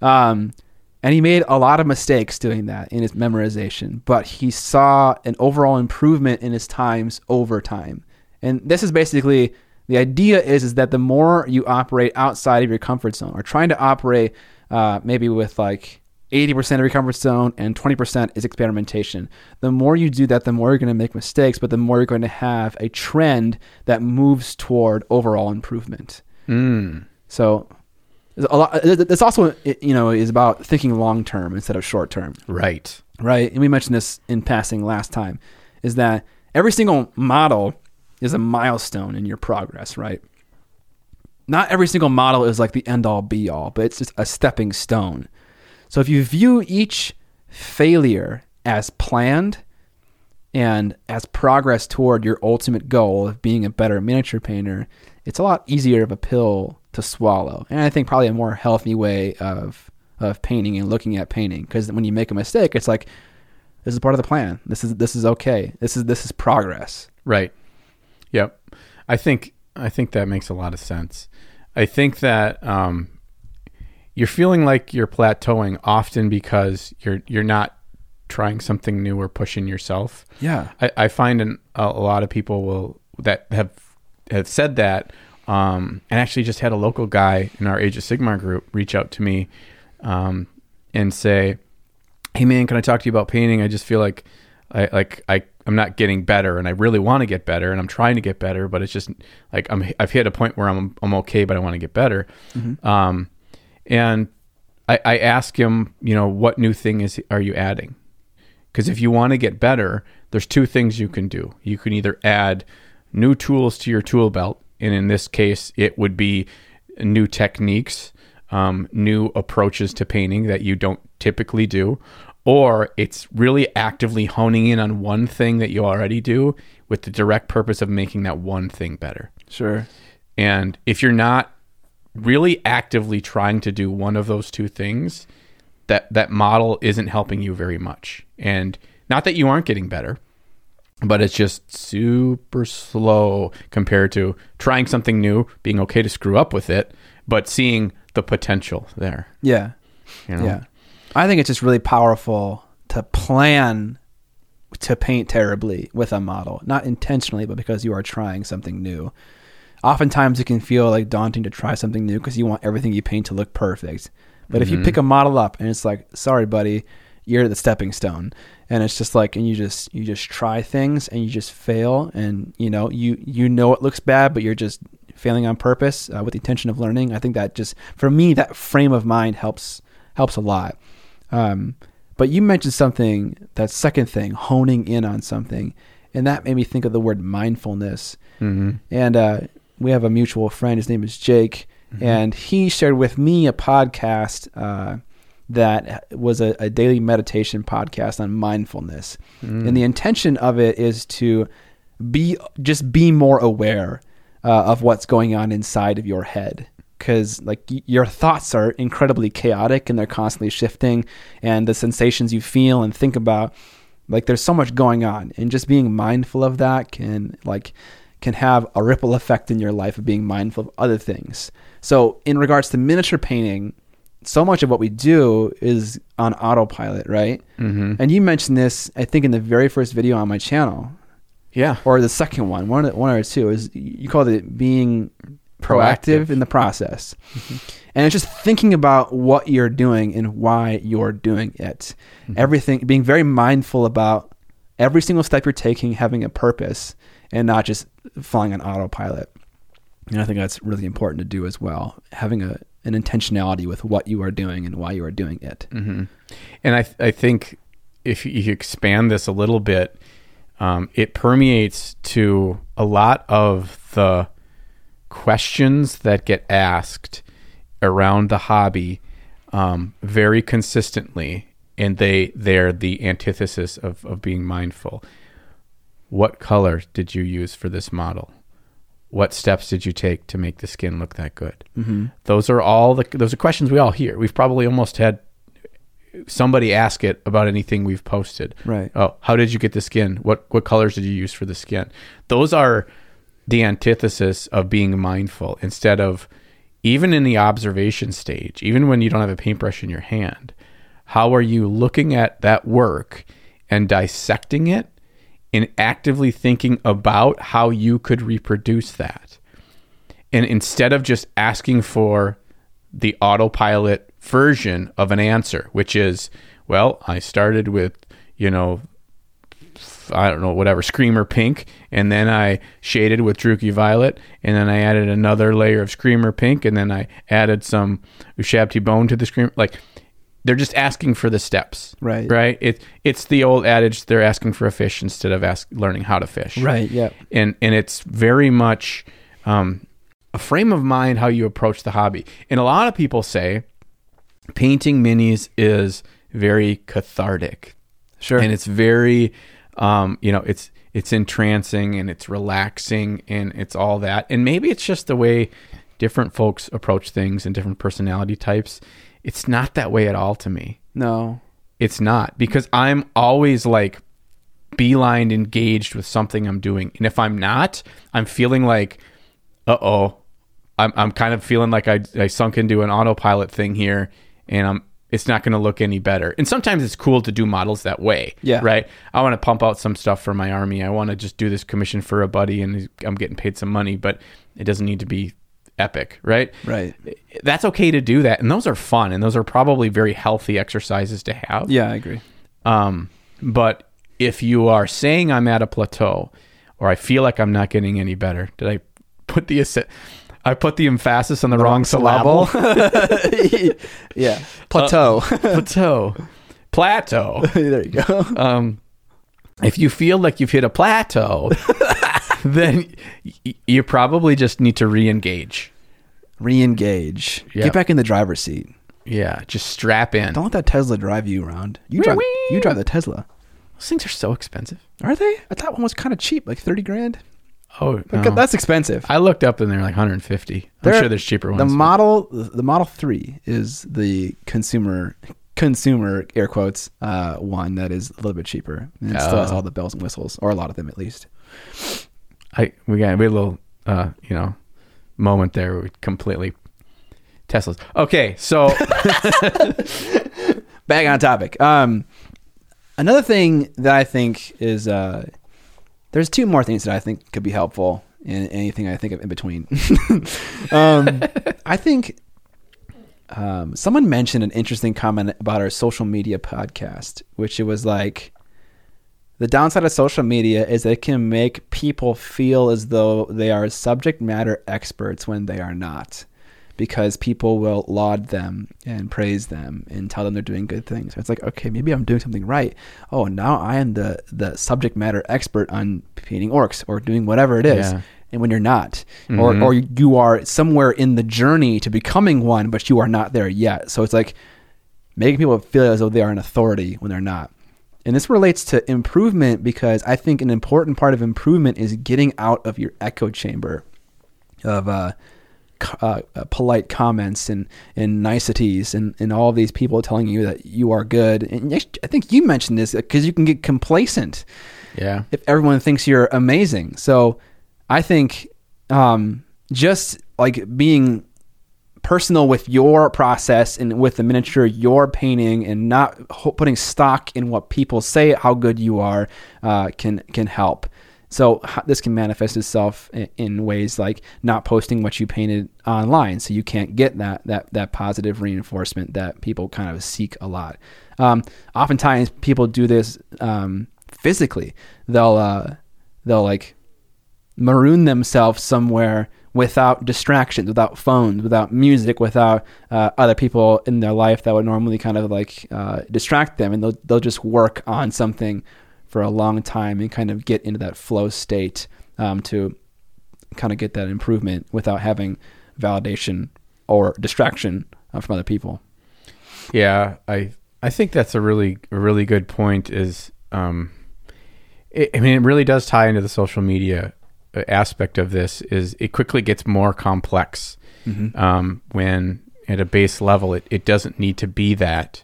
Um, and he made a lot of mistakes doing that in his memorization, but he saw an overall improvement in his times over time. And this is basically the idea is is that the more you operate outside of your comfort zone, or trying to operate uh, maybe with like 80% of your comfort zone and 20% is experimentation. The more you do that, the more you're going to make mistakes, but the more you're going to have a trend that moves toward overall improvement. Mm. So a lot. This also, you know, is about thinking long term instead of short term, Right. right? And we mentioned this in passing last time, is that every single model is a milestone in your progress, right? Not every single model is like the end all be all, but it's just a stepping stone. So if you view each failure as planned and as progress toward your ultimate goal of being a better miniature painter, it's a lot easier of a pill to swallow. And I think probably a more healthy way of of painting and looking at painting because when you make a mistake, it's like this is part of the plan. This is this is okay. This is this is progress. Right. Yep. I think I think that makes a lot of sense. I think that um, you're feeling like you're plateauing often because you're you're not trying something new or pushing yourself. Yeah. I, I find an, a, a lot of people will that have have said that, um, and actually just had a local guy in our Age of Sigmar group reach out to me um, and say, "Hey man, can I talk to you about painting? I just feel like I like I I'm not getting better, and I really want to get better, and I'm trying to get better, but it's just like I'm I've hit a point where I'm I'm okay, but I want to get better." Um, and I, I ask him, you know, what new thing is are you adding? Because if you want to get better, there's two things you can do. You can either add new tools to your tool belt, and in this case, it would be new techniques, um, new approaches to painting that you don't typically do, or it's really actively honing in on one thing that you already do with the direct purpose of making that one thing better. Sure. And if you're not really actively trying to do one of those two things, that that model isn't helping you very much. And not that you aren't getting better, but it's just super slow compared to trying something new, being okay to screw up with it, but seeing the potential there. Yeah. You know? Yeah. I think it's just really powerful to plan to paint terribly with a model, not intentionally, but because you are trying something new. Oftentimes, it can feel like daunting to try something new because you want everything you paint to look perfect. But if you pick a model up and it's like, sorry, buddy, you're the stepping stone, and it's just like, and you just you just try things and you just fail, and you know you you know it looks bad, but you're just failing on purpose uh, with the intention of learning. I think that just for me that frame of mind helps helps a lot. Um, but you mentioned something that second thing, honing in on something, and that made me think of the word mindfulness. Mhm. And uh, we have a mutual friend. His name is Jake, and he shared with me a podcast uh, that was a, a daily meditation podcast on mindfulness. And the intention of it is to be just be more aware uh, of what's going on inside of your head because like y- your thoughts are incredibly chaotic and they're constantly shifting and the sensations you feel and think about like there's so much going on and just being mindful of that can like can have a ripple effect in your life of being mindful of other things so in regards to miniature painting so much of what we do is on autopilot right Mm-hmm. and you mentioned this i think in the very first video on my channel Yeah. or the second one, one, one or two, is you called it being proactive, Proactive. in the process, and it's just thinking about what you're doing and why you're doing it. Everything, being very mindful about every single step you're taking, having a purpose, and not just flying on autopilot. And I think that's really important to do as well, having a an intentionality with what you are doing and why you are doing it. hmm And I I think if you expand this a little bit, um, it permeates to a lot of the questions that get asked around the hobby um, very consistently, and they they're the antithesis of of being mindful. What color did you use for this model? What steps did you take to make the skin look that good? Mm-hmm. Those are all the those are questions we all hear. We've probably almost had somebody ask it about anything we've posted. Right. Oh, how did you get the skin? What what colors did you use for the skin? Those are the antithesis of being mindful instead of even in the observation stage, even when you don't have a paintbrush in your hand, how are you looking at that work and dissecting it and actively thinking about how you could reproduce that? And instead of just asking for the autopilot version of an answer, which is, well, I started with, you know, I don't know, whatever, Screamer Pink, and then I shaded with Druchii Violet, and then I added another layer of Screamer Pink, and then I added some Ushabti Bone to the Screamer. Like, they're just asking for the steps, Right. Right? It it's the old adage they're asking for a fish instead of ask, learning how to fish, Right. Yeah. and and it's very much um, a frame of mind how you approach the hobby. And a lot of people say painting minis is very cathartic, Sure. and it's very, um, you know, it's it's entrancing and it's relaxing and it's all that. And maybe it's just the way different folks approach things and different personality types. It's not that way at all to me. no. It's not because I'm always like beeline engaged with something I'm doing. And if I'm not, I'm feeling like, uh oh, I'm, I'm kind of feeling like I, I sunk into an autopilot thing here and I'm, it's not going to look any better. And sometimes it's cool to do models that way. Yeah. Right. I want to pump out some stuff for my army. I want to just do this commission for a buddy and I'm getting paid some money, but it doesn't need to be epic. Right Right. that's okay to do that and those are fun and those are probably very healthy exercises to have Yeah, I agree. um, but if you are saying i'm at a plateau or i feel like i'm not getting any better did i put the i put the emphasis on the, wrong, syllable yeah. Plateau. plateau plateau there you go. um, if you feel like you've hit a plateau then y- you probably just need to re-engage Re-engage. Yeah. Get back in the driver's seat. yeah just strap in Don't let that Tesla drive you around. You drive. Wee-wee. You drive the Tesla. those things are so expensive Are they? I thought one was kind of cheap, like thirty grand. oh Like, no. That's expensive. I looked up and they're like 150. I'm sure there's cheaper ones. the model, the Model Three is the consumer, consumer air quotes uh, one that is a little bit cheaper. And it still has Oh. all the bells and whistles, or a lot of them at least. I we got we had a little uh, you know moment there where we completely Teslas. Okay, so back on topic. Um, another thing that I think is uh, there's two more things that I think could be helpful in anything I think of in between. um, I think um, someone mentioned an interesting comment about our social media podcast, which it was like the downside of social media is it can make people feel as though they are subject matter experts when they are not because people will laud them and praise them and tell them they're doing good things. It's like, okay, maybe I'm doing something right. Oh, now I am the the subject matter expert on painting orcs or doing whatever it is. Yeah. And when you're not, Mhm. or or you are somewhere in the journey to becoming one, but you are not there yet. So it's like making people feel as though they are an authority when they're not. And this relates to improvement because I think an important part of improvement is getting out of your echo chamber of uh, uh, uh, polite comments and, and niceties and, and all these people telling you that you are good. And I think you mentioned this because you can get complacent Yeah. if everyone thinks you're amazing. So I think um, just like being personal with your process and with the miniature you're painting and not putting stock in what people say how good you are uh, can can help. So this can manifest itself in, in ways like not posting what you painted online, so you can't get that that that positive reinforcement that people kind of seek a lot. Um, oftentimes, people do this um, physically. They'll uh, they'll like maroon themselves somewhere without distractions, without phones, without music, without uh, other people in their life that would normally kind of like uh, distract them, and they'll they'll just work on something for a long time and kind of get into that flow state um, to kind of get that improvement without having validation or distraction uh, from other people. Yeah, I I think that's a really a really good point. Is um, it, I mean, it really does tie into the social media aspect of this. Is it quickly gets more complex um, when at a base level it, it doesn't need to be that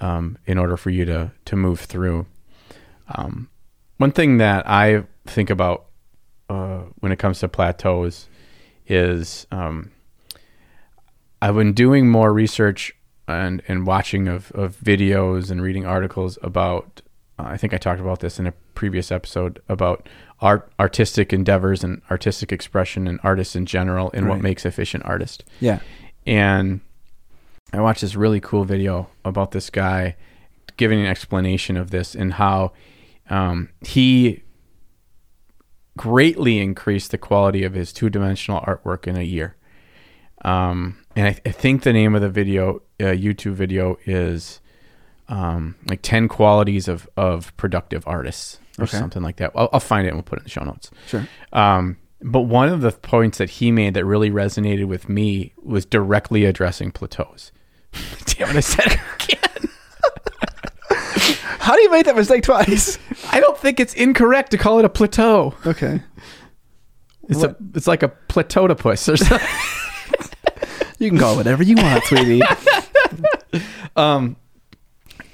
um, in order for you to to move through. Um, one thing that I think about uh, when it comes to plateaus is um, I've been doing more research and, and watching of, of videos and reading articles about. Uh, I think I talked about this in a previous episode about art, artistic endeavors and artistic expression and artists in general and what makes efficient artist. Yeah. And I watched this really cool video about this guy giving an explanation of this and how um, he greatly increased the quality of his two dimensional artwork in a year. Um, and I, I think the name of the video, uh, YouTube video, is um, like 10 qualities of, of productive artists or Okay. something like that. I'll, I'll find it and we'll put it in the show notes. Sure. Um, but one of the points that he made that really resonated with me was directly addressing plateaus. Damn it, I said it again. How do you make that mistake twice? I don't think it's incorrect to call it a plateau. okay. It's a it's like a plateautopus or something. You can call it whatever you want, sweetie. um,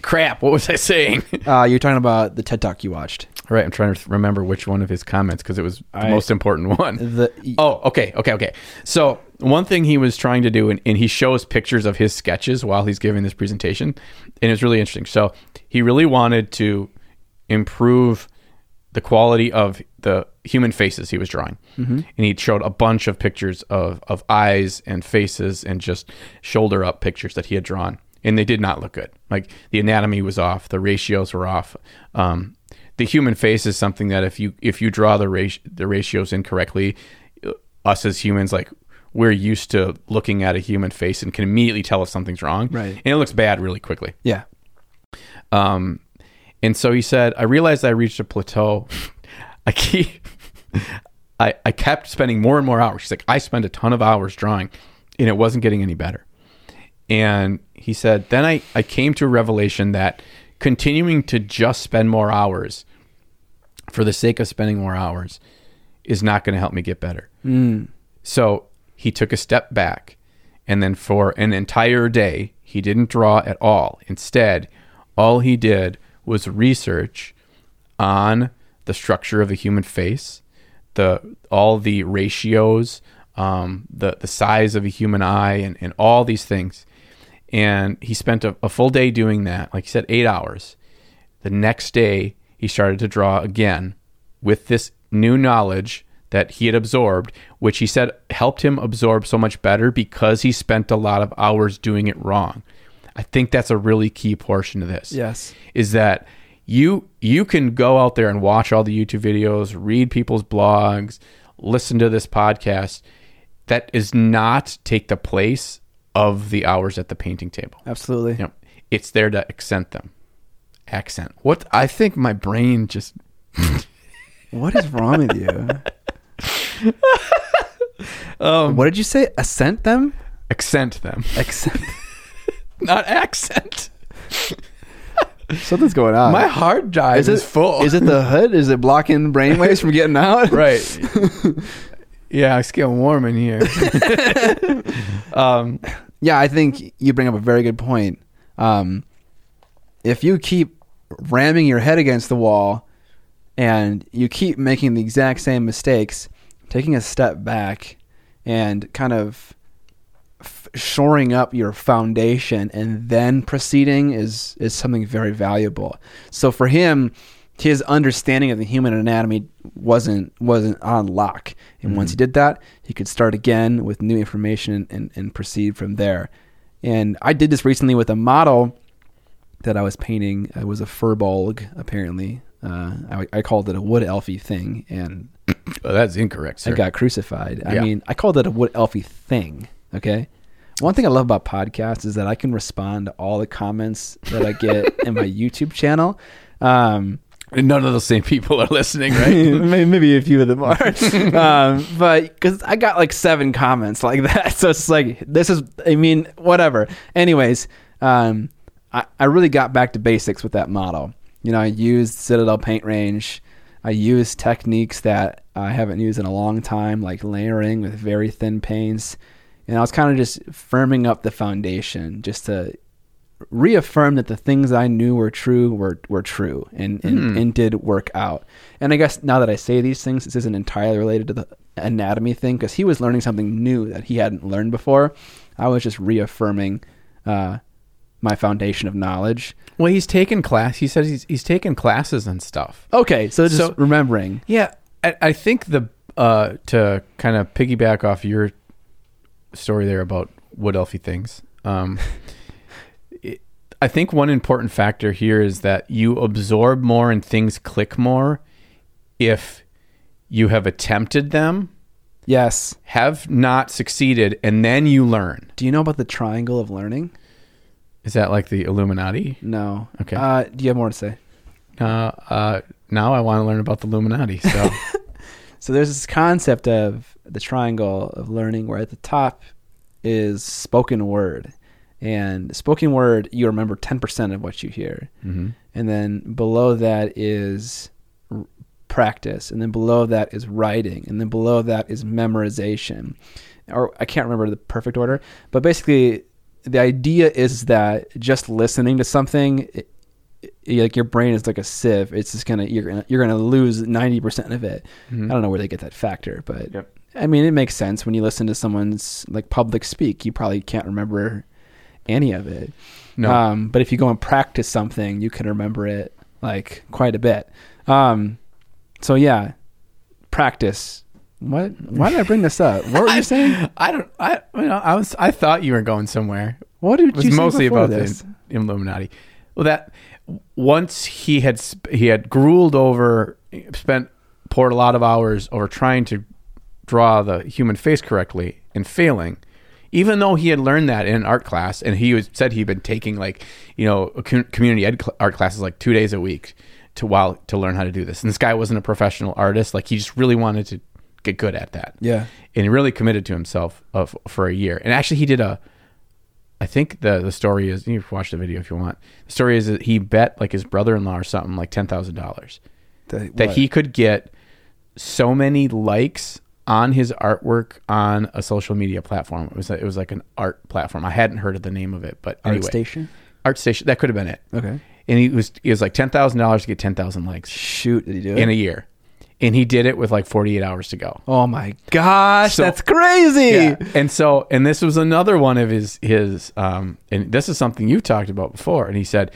crap. What was I saying? Uh, you're talking about the TED Talk you watched. Right, I'm trying to remember which one of his comments because it was the I- most important one. The Oh, okay, okay, okay. So one thing he was trying to do, and, and he shows pictures of his sketches while he's giving this presentation, and it's really interesting. So he really wanted to improve the quality of the human faces he was drawing, and he showed a bunch of pictures of of eyes and faces and just shoulder up pictures that he had drawn, and they did not look good. Like the anatomy was off, the ratios were off. Um, the human face is something that if you if you draw the rat- the ratios incorrectly, us as humans like we're used to looking at a human face and can immediately tell if something's wrong. Right. and it looks bad really quickly. Yeah. um and so he said i realized i reached a plateau. I keep i i kept spending more and more hours. He's like i spent a ton of hours drawing and it wasn't getting any better. And he said then i i came to a revelation that continuing to just spend more hours for the sake of spending more hours is not going to help me get better so he took a step back and then for an entire day, he didn't draw at all. Instead, all he did was research on the structure of the human face, the all the ratios, um, the the size of a human eye, and, and all these things. And he spent a, a full day doing that, like he said, eight hours. The next day, he started to draw again with this new knowledge that he had absorbed, which he said helped him absorb so much better because he spent a lot of hours doing it wrong. I think that's a really key portion of this. Yes. Is that you you can go out there and watch all the YouTube videos, read people's blogs, listen to this podcast. That is not take the place of the hours at the painting table. Absolutely. You know, it's there to accent them. Accent. What I think my brain just What is wrong with you? um, What did you say? Ascent them? accent them, Accent. not accent. Something's going on. My hard drive is, is it full. Is it the hood? Is it blocking brainwaves from getting out? right? yeah, it's getting warm in here. um, Yeah, I think you bring up a very good point. Um, if you keep ramming your head against the wall and you keep making the exact same mistakes, taking a step back and kind of f- shoring up your foundation and then proceeding is is something very valuable. So for him, his understanding of the human anatomy wasn't wasn't on lock, and mm-hmm. once he did that, he could start again with new information and, and proceed from there. And I did this recently with a model that I was painting. It was a furbolg, apparently. Uh, I, I called it a wood elfy thing, and oh, that's incorrect, sir. I got crucified. I mean, I called it a wood elfy thing. Okay. One thing I love about podcasts is that I can respond to all the comments that I get in my YouTube channel. Um, And None of those same people are listening, right? maybe, maybe a few of them are, um, but because I got like seven comments like that, so it's like this is. I mean, whatever. Anyways, um, I, I really got back to basics with that model. You know, I used Citadel paint range. I used techniques that I haven't used in a long time, like layering with very thin paints, and I was kind of just firming up the foundation, just to reaffirm that the things I knew were true were were true and and, and did work out. And I guess now that I say these things, this isn't entirely related to the anatomy thing because he was learning something new that he hadn't learned before. I was just reaffirming uh, my foundation of knowledge. well, he's taken class. He says he's he's taken classes and stuff. Okay, so just So- remembering. Yeah, I, I think the uh, to kind of piggyback off your story there about wood elfie things. Um, it, I think one important factor here is that you absorb more and things click more if you have attempted them, Yes. have not succeeded, and then you learn. Do you know about the triangle of learning? Is that like the Illuminati? No. Okay. Uh, do you have more to say? Uh, uh, now I want to learn about the Illuminati. So So there's this concept of the triangle of learning where at the top is spoken word. And spoken word, you remember 10% of what you hear. Mhm. And then below that is r- practice. And then below that is writing. And then below that is memorization. Or I can't remember the perfect order. But basically, the idea is that just listening to something, it, it- like your brain is like a sieve. It's just gonna you're gonna you're gonna lose ninety percent of it. Mhm. I don't know where they get that factor, but Yep. I mean it makes sense when you listen to someone's like public speak. You probably can't remember any of it. No. Um, but if you go and practice something, you can remember it like quite a bit. Um, so yeah, practice. What? Why did I bring this up? What were you saying? I don't. I you know. I was. I thought you were going somewhere. What did It was you mostly about this? the Illuminati. Well, that once he had he had grueled over, spent poured a lot of hours over trying to draw the human face correctly and failing. Even though he had learned that in an art class, and he was said he'd been taking like you know com- community ed cl- art classes like two days a week to while to learn how to do this. And this guy wasn't a professional artist; like he just really wanted to get good at that Yeah. and he really committed to himself uh, of for a year. And actually, he did a. I think the the story is you can watch the video if you want. The story is that he bet like his brother in law or something like ten thousand dollars The- that he could get so many likes on his artwork on a social media platform. It was a, it was like an art platform. I hadn't heard of the name of it, but Art anyway, station. Art Station. That could have been it. Okay. And he was he was like ten thousand dollars to get ten thousand likes Shoot, did he do it? in a year, and he did it with like forty eight hours to go. oh my gosh, So- that's crazy. Yeah. And so, and this was another one of his his um, and this is something you've talked about before. And he said,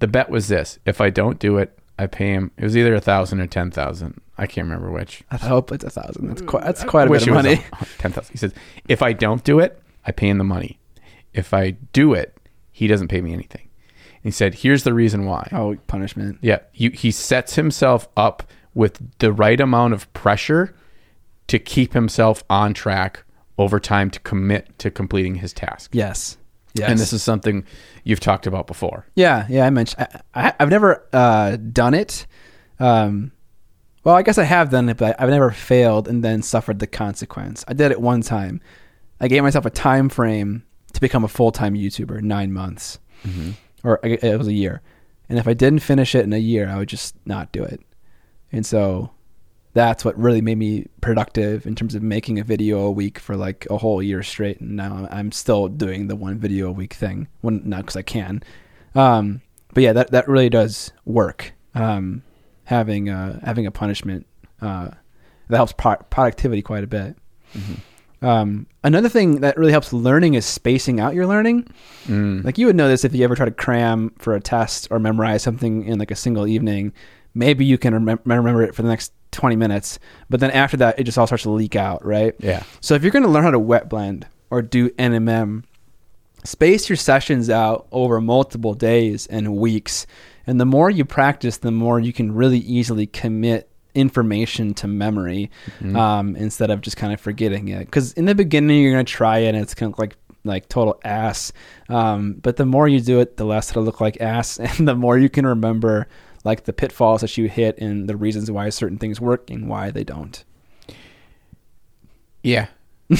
the bet was this: if I don't do it, I pay him. It was either a thousand or ten thousand. I can't remember which. I hope it's a thousand. That's quite. That's quite a Wish bit of money. ten thousand. He says, if I don't do it, I pay him the money. If I do it, he doesn't pay me anything. And he said, here's the reason why. Oh, punishment. Yeah, you, he sets himself up with the right amount of pressure to keep himself on track over time to commit to completing his task. Yes. Yes. And this is something you've talked about before. Yeah, yeah. I mentioned. I, I've never uh, done it. Um, well, I guess I have done it, but I've never failed and then suffered the consequence. I did it one time. I gave myself a time frame to become a full time YouTuber, nine months, or it was a year. And if I didn't finish it in a year, I would just not do it. And so that's what really made me productive in terms of making a video a week for like a whole year straight. And now I'm still doing the one video a week thing. When not because I can. Um, but yeah, that that really does work. Um, having uh, having a punishment uh, that helps pro- productivity quite a bit. Um, another thing that really helps learning is spacing out your learning. Mm. Like you would know this if you ever try to cram for a test or memorize something in like a single evening. Maybe you can remem- remember it for the next 20 minutes, but then after that, it just all starts to leak out, right? Yeah. So if you're going to learn how to wet blend or do NMM, space your sessions out over multiple days and weeks. And the more you practice, the more you can really easily commit information to memory um, instead of just kind of forgetting it. Because in the beginning, you're going to try it and it's kind of like like total ass. Um, but the more you do it, the less it'll look like ass, and the more you can remember like the pitfalls that you hit and the reasons why certain things work and why they don't. Yeah.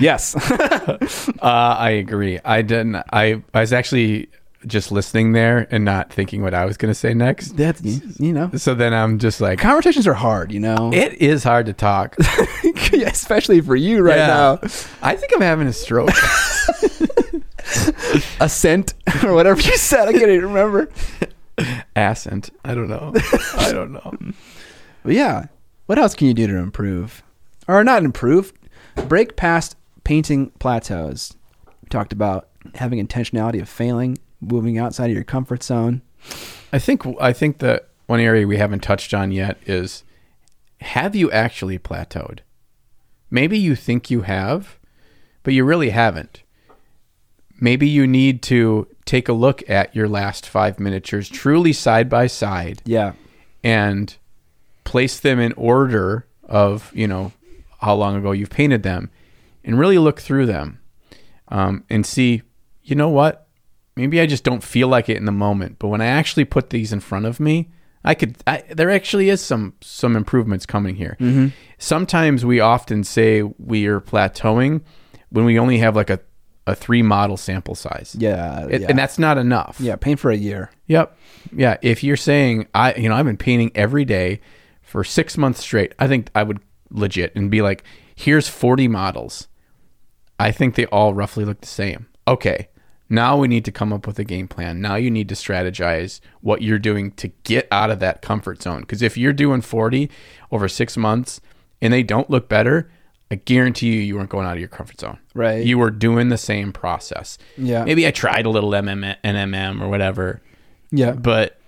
Yes. Uh, I agree. I didn't. I I was actually just listening there and not thinking what I was going to say next. That's you know. So then I'm just like, Conversations are hard, you know. it is hard to talk. Especially for you right Yeah. now. I think I'm having a stroke. Ascent or whatever you said. I can't even remember. Ascent. I don't know. I don't know. But yeah, what else can you do to improve, or not improve? Break past painting plateaus. We talked about having intentionality of failing, moving outside of your comfort zone. I think I think that one area we haven't touched on yet is have you actually plateaued? Maybe you think you have, but you really haven't. Maybe you need to take a look at your last 5 miniatures truly side by side Yeah, and place them in order of, you know, how long ago you've painted them and really look through them um, and see, you know what? Maybe I just don't feel like it in the moment, but when I actually put these in front of me, I could. I, there actually is some some improvements coming here. Sometimes we often say we are plateauing when we only have like a a three model sample size. yeah, It- yeah. and that's not enough. yeah. Paint for a year. Yep. Yeah. If you're saying I, you know, I've been painting every day for six months straight, I think I would legit and be like, here's 40 models. I think they all roughly look the same. Okay. Now we need to come up with a game plan. Now you need to strategize what you're doing to get out of that comfort zone. Because if you're doing 40 over six months and they don't look better, I guarantee you, you weren't going out of your comfort zone. Right. You were doing the same process. Yeah. Maybe I tried a little MM, NMM or whatever, Yeah, but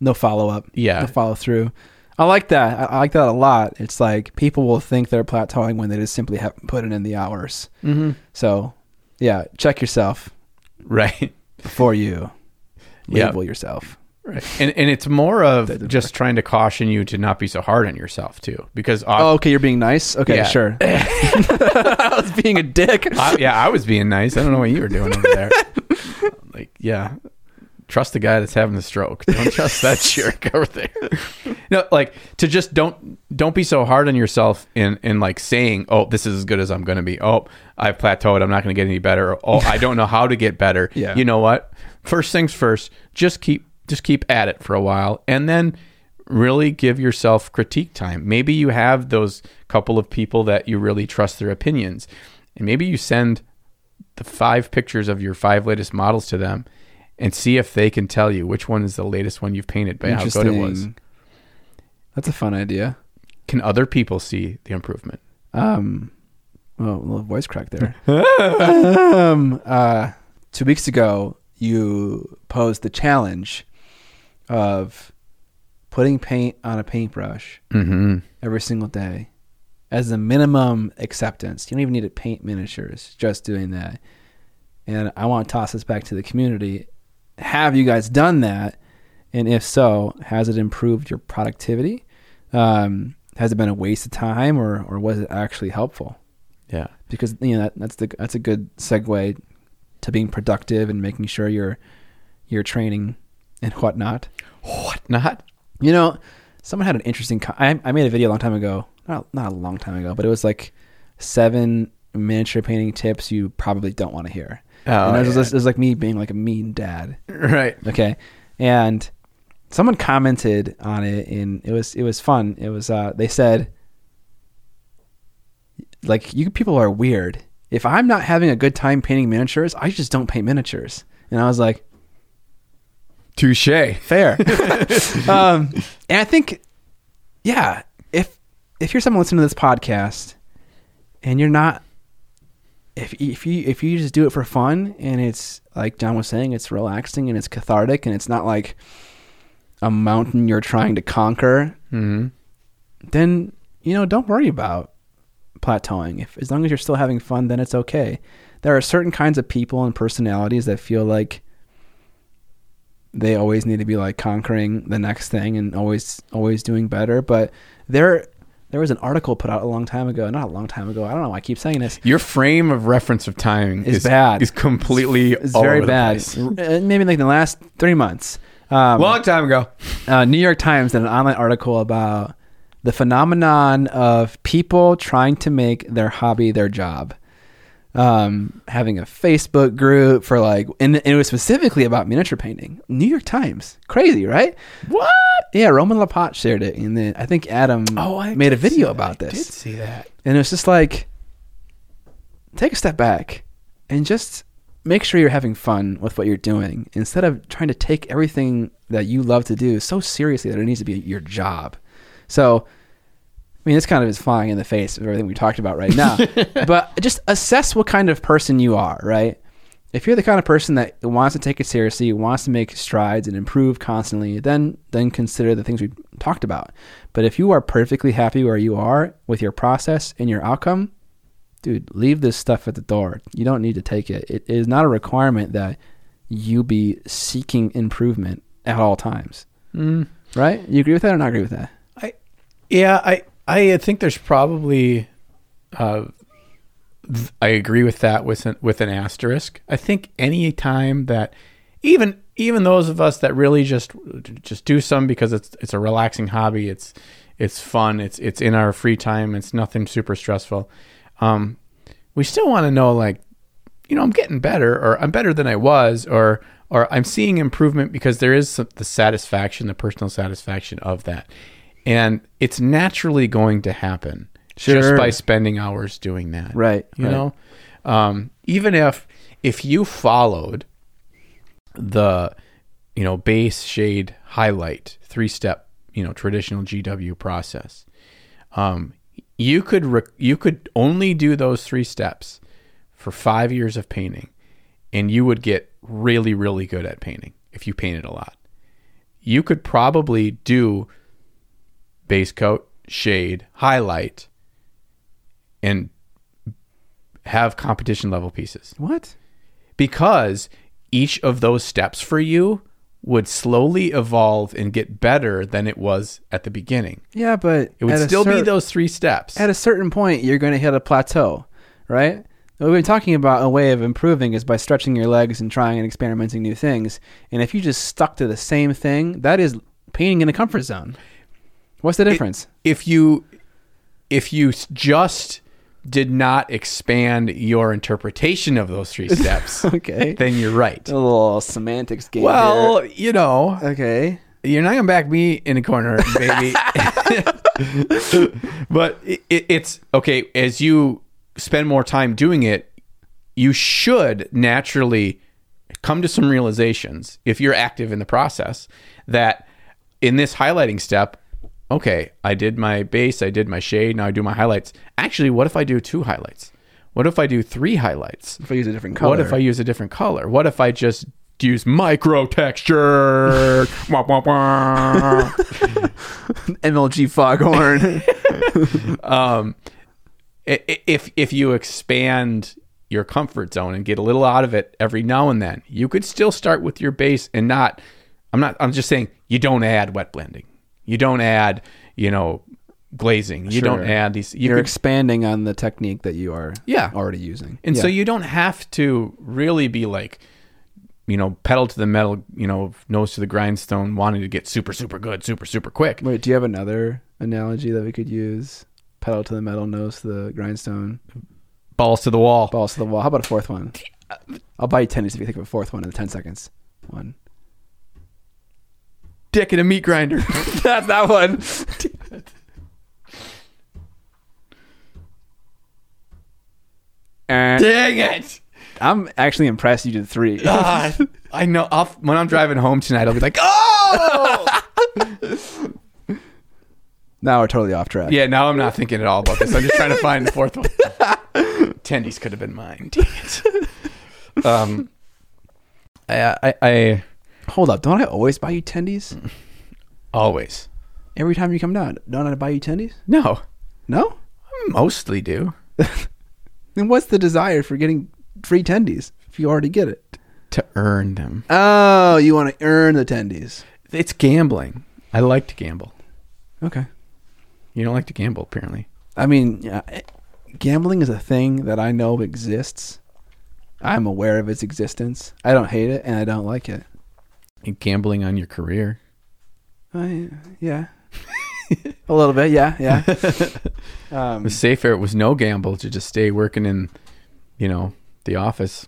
no follow up. Yeah. no follow through. I like that. I, like that a lot. It's like people will think they're plateauing when they just simply haven't put it in the hours. Mm-hmm. So, yeah, check yourself right, before you label yourself. Right, and and it's more of just trying to caution you to not be so hard on yourself too, because Oh, okay, you're being nice. Okay, Yeah. sure. I was being a dick. I, yeah, I was being nice. I don't know what you were doing over there. like, yeah, trust the guy that's having the stroke. Don't trust that jerk over there. No, like to just don't don't be so hard on yourself in in like saying, oh, this is as good as I'm going to be. Oh, I've plateaued. I'm not going to get any better. Or, oh, I don't know how to get better. Yeah. You know what? First things first. Just keep just keep at it for a while, and then really give yourself critique time. Maybe you have those couple of people that you really trust their opinions, and maybe you send the five pictures of your five latest models to them and see if they can tell you which one is the latest one you've painted by how good it was. That's a fun idea. Can other people see the improvement? Um, oh, a little voice crack there. um, uh, two weeks ago, you posed the challenge of putting paint on a paintbrush Mm-hmm. every single day as a minimum acceptance. You don't even need to paint miniatures, just doing that. And I want to toss this back to the community. Have you guys done that? And if so, has it improved your productivity? Um, has it been a waste of time, or or was it actually helpful? Yeah. Because you know that, that's the that's a good segue to being productive and making sure you're you're training and whatnot. What not? You know, someone had an interesting. Co- I I made a video a long time ago, not not a long time ago, but it was like seven miniature painting tips you probably don't want to hear. Oh, and it was, yeah. it was like me being like a mean dad. Right. Okay, and someone commented on it, and it was it was fun. It was uh, they said like you people are weird. If I'm not having a good time painting miniatures, I just don't paint miniatures. And I was like, Touche. fair. um, and I think, yeah, if if you're someone listening to this podcast and you're not, if if you if you just do it for fun and it's like John was saying, it's relaxing and it's cathartic and it's not like a mountain you're trying to conquer, hmm then you know don't worry about plateauing. If as long as you're still having fun, then it's okay. There are certain kinds of people and personalities that feel like they always need to be like conquering the next thing and always always doing better. But there there was an article put out a long time ago, not a long time ago. I don't know. why I keep saying this. Your frame of reference of timing Is is bad. Is completely It's all very bad. Uh, Maybe like the last three months. Um, Long time ago. uh, New York Times did an online article about the phenomenon of people trying to make their hobby their job. Um, having a Facebook group for like, and, and it was specifically about miniature painting. New York Times, crazy, right? What? Yeah, Roman Lappat shared it, and then I think Adam Oh, I made a video about I this. did see that. And it was just like, take a step back and just make sure you're having fun with what you're doing instead of trying to take everything that you love to do so seriously that it needs to be your job. So, I mean, this kind of is flying in the face of everything we talked about right now. but just assess what kind of person you are, right? If you're the kind of person that wants to take it seriously, wants to make strides and improve constantly, then then consider the things we talked about. But if you are perfectly happy where you are with your process and your outcome, dude, leave this stuff at the door. You don't need to take it. It is not a requirement that you be seeking improvement at all times. Mm. Right? You agree with that or not agree with that? I, yeah, I, I think there's probably, uh, I agree with that with an, with an asterisk. I think any time that, even even those of us that really just just do some because it's it's a relaxing hobby, it's it's fun, it's it's in our free time, it's nothing super stressful. Um, we still want to know like, you know, I'm getting better, or I'm better than I was, or or I'm seeing improvement because there is the satisfaction, the personal satisfaction of that, and it's naturally going to happen Sure. just by spending hours doing that, Right. You right. know, um, even if if you followed the you know base shade highlight three step you know traditional GW process, um, you could rec- you could only do those three steps for five years of painting, and you would get really really good at painting if you painted a lot. You could probably do base coat, shade, highlight, and have competition level pieces What? because each of those steps for you would slowly evolve and get better than it was at the beginning. Yeah, but It would still be those three steps. At a certain point, you're going to hit a plateau, right? We've been talking about a way of improving is by stretching your legs and trying and experimenting new things. And if you just stuck to the same thing, that is painting in a comfort zone. What's the difference? if you if you just did not expand your interpretation of those three steps, okay. then you're right. A little semantics game. Well, you know, okay. you're not gonna back me in a corner, baby. but it, it, it's okay as you spend more time doing it. You should naturally come to some realizations if you're active in the process that in this highlighting step, okay, I did my base, I did my shade, now I do my highlights. Actually, what if I do two highlights? What if I do three highlights? If I use a different color. What if I use a different color? What if I just use micro texture? Wah, wah, wah. MLG foghorn? um, if if you expand your comfort zone and get a little out of it every now and then, you could still start with your base and not. I'm not. I'm just saying you don't add wet blending. You don't add. You know. Glazing. You don't add these. You You're could, expanding on the technique that you are Yeah. already using. And Yeah. so you don't have to really be like, you know, pedal to the metal, you know, nose to the grindstone, wanting to get super, super good, super, super quick. Wait, do you have another analogy that we could use? Pedal to the metal, nose to the grindstone, Balls to the wall. balls to the wall. How about a fourth one? I'll buy you tennis if you think of a fourth one in the 10 seconds. One. Dick in a meat grinder. That's that one. Dang it. I'm actually impressed you did three. God, I know. I'll, when I'm driving home tonight, I'll be like, oh! now we're totally off track. yeah, now I'm not thinking at all about this. I'm just trying to find the fourth one. Tendies could have been mine. Dang it. Um, I, I, I Hold up, don't I always buy you tendies? always. Every time you come down, don't I buy you tendies? No, No? I mostly do. Then what's the desire for getting free tendies if you already get it? To earn them. Oh, you want to earn the tendies. It's gambling. I like to gamble. Okay. You don't like to gamble, apparently. I mean, yeah, eh, gambling is a thing that I know exists. I'm aware of its existence. I don't hate it and I don't like it. And gambling on your career. I, yeah. a little bit, yeah, yeah. Um, It was safer. It was no gamble to just stay working in, you know, the office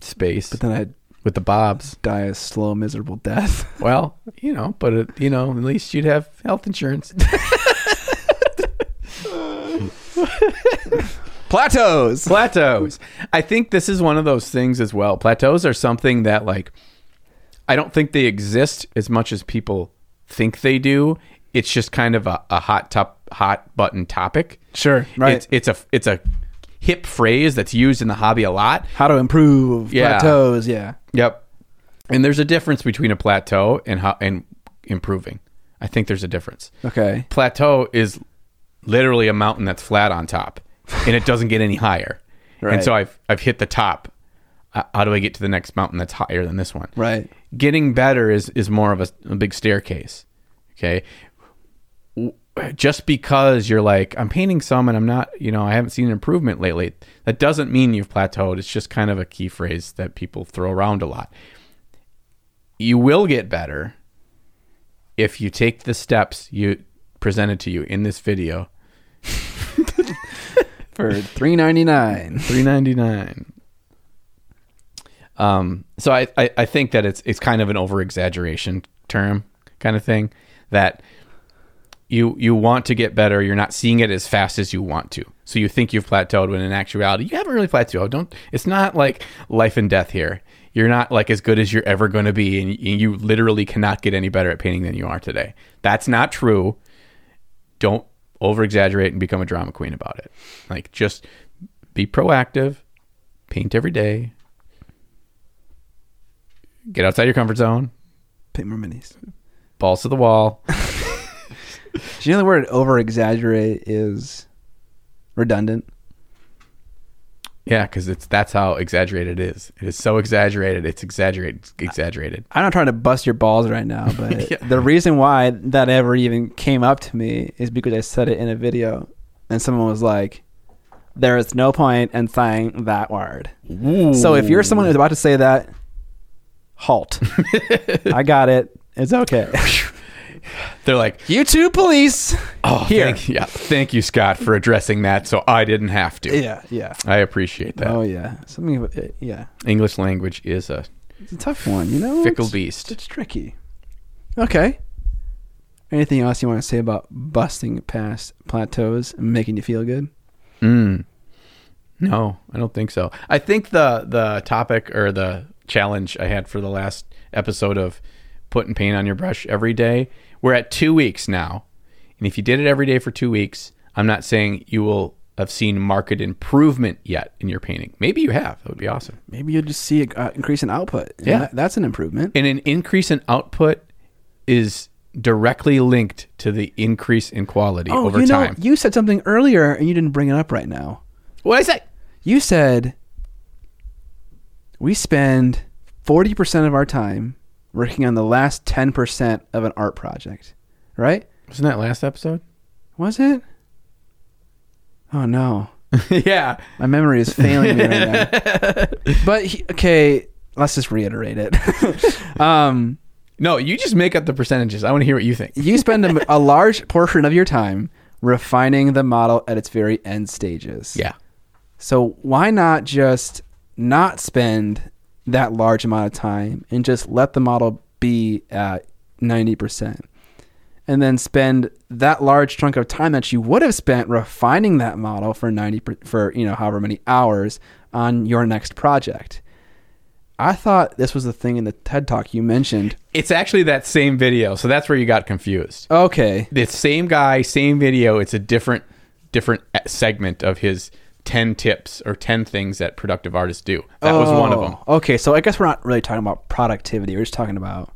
space but then I'd with the bobs. die a slow, miserable death. Well, you know, but it, you know, at least you'd have health insurance. Plateaus. Plateaus. I think this is one of those things as well. Plateaus are something that like I don't think they exist as much as people think they do. It's just kind of a, a hot top hot button topic. Sure, right. It's it's a it's a hip phrase that's used in the hobby a lot. How to improve Yeah. plateaus, yeah. Yep. And there's a difference between a plateau and how and improving. I think there's a difference. Okay. Plateau is literally a mountain that's flat on top, and it doesn't get any higher. Right. And so I've I've hit the top. Uh, How do I get to the next mountain that's higher than this one? Right getting better is is more of a, a big staircase. Okay, just because you're like I'm painting some and I'm not, you know, I haven't seen improvement lately. That doesn't mean you've plateaued. It's just kind of a key phrase that people throw around a lot. You will get better if you take the steps you presented to you in this video for 399 399 um, so I, I, I think that it's it's kind of an over exaggeration term kind of thing that you you want to get better, you're not seeing it as fast as you want to. So you think you've plateaued when in actuality you haven't really plateaued. Don't it's not like life and death here. You're not like as good as you're ever going to be and you literally cannot get any better at painting than you are today. That's not true. Don't over exaggerate and become a drama queen about it. Like just be proactive, paint every day, get outside your comfort zone, Paint more minis. balls to the wall. Do you know the word over exaggerate is redundant? Yeah, because it's that's how exaggerated it is. It is so exaggerated. It's exaggerated. Exaggerated. I'm not trying to bust your balls right now, but Yeah. the reason why that ever even came up to me is because I said it in a video and someone was like, there is no point in saying that word. So if you're someone who's about to say that, halt. I got it. It's okay. They're like, You two police. oh, Here. Thank, yeah, thank you, Scott, for addressing that, so I didn't have to. Yeah, yeah. I appreciate that. Oh yeah. Something about it, yeah. English language is a It's a tough one, you know? fickle It's- beast. It's tricky. Okay. Anything else you want to say about busting past plateaus and making you feel good? Mm. No, I don't think so. I think the the topic or the challenge I had for the last episode of putting paint on your brush every day, we're at two weeks now. And if you did it every day for two weeks, I'm not saying you will have seen market improvement yet in your painting. Maybe you have. That would be awesome. Maybe you'll just see an uh, increase in output. Yeah. that- that's an improvement. And an increase in output is directly linked to the increase in quality Oh, over you know, time. you said something earlier and you didn't bring it up right now. what did I say? You said we spend 40% of our time working on the last 10% of an art project, right? Wasn't that last episode? Was it? Oh no. yeah. My memory is failing me right now. But he, okay, let's just reiterate it. um, No, you just make up the percentages. I want to hear what you think. you spend a, a large portion of your time refining the model at its very end stages. Yeah. So why not just not spend that large amount of time and just let the model be at 90%. And then spend that large chunk of time that you would have spent refining that model for 90 per, for, you know, however many hours on your next project. I thought this was the thing in the TED Talk you mentioned. It's actually that same video, so that's where you got confused. Okay. The same guy, same video. It's a different different segment of his 10 tips or 10 things that productive artists do. That was one of them. Oh, Okay, so I guess we're not really talking about productivity. We're just talking about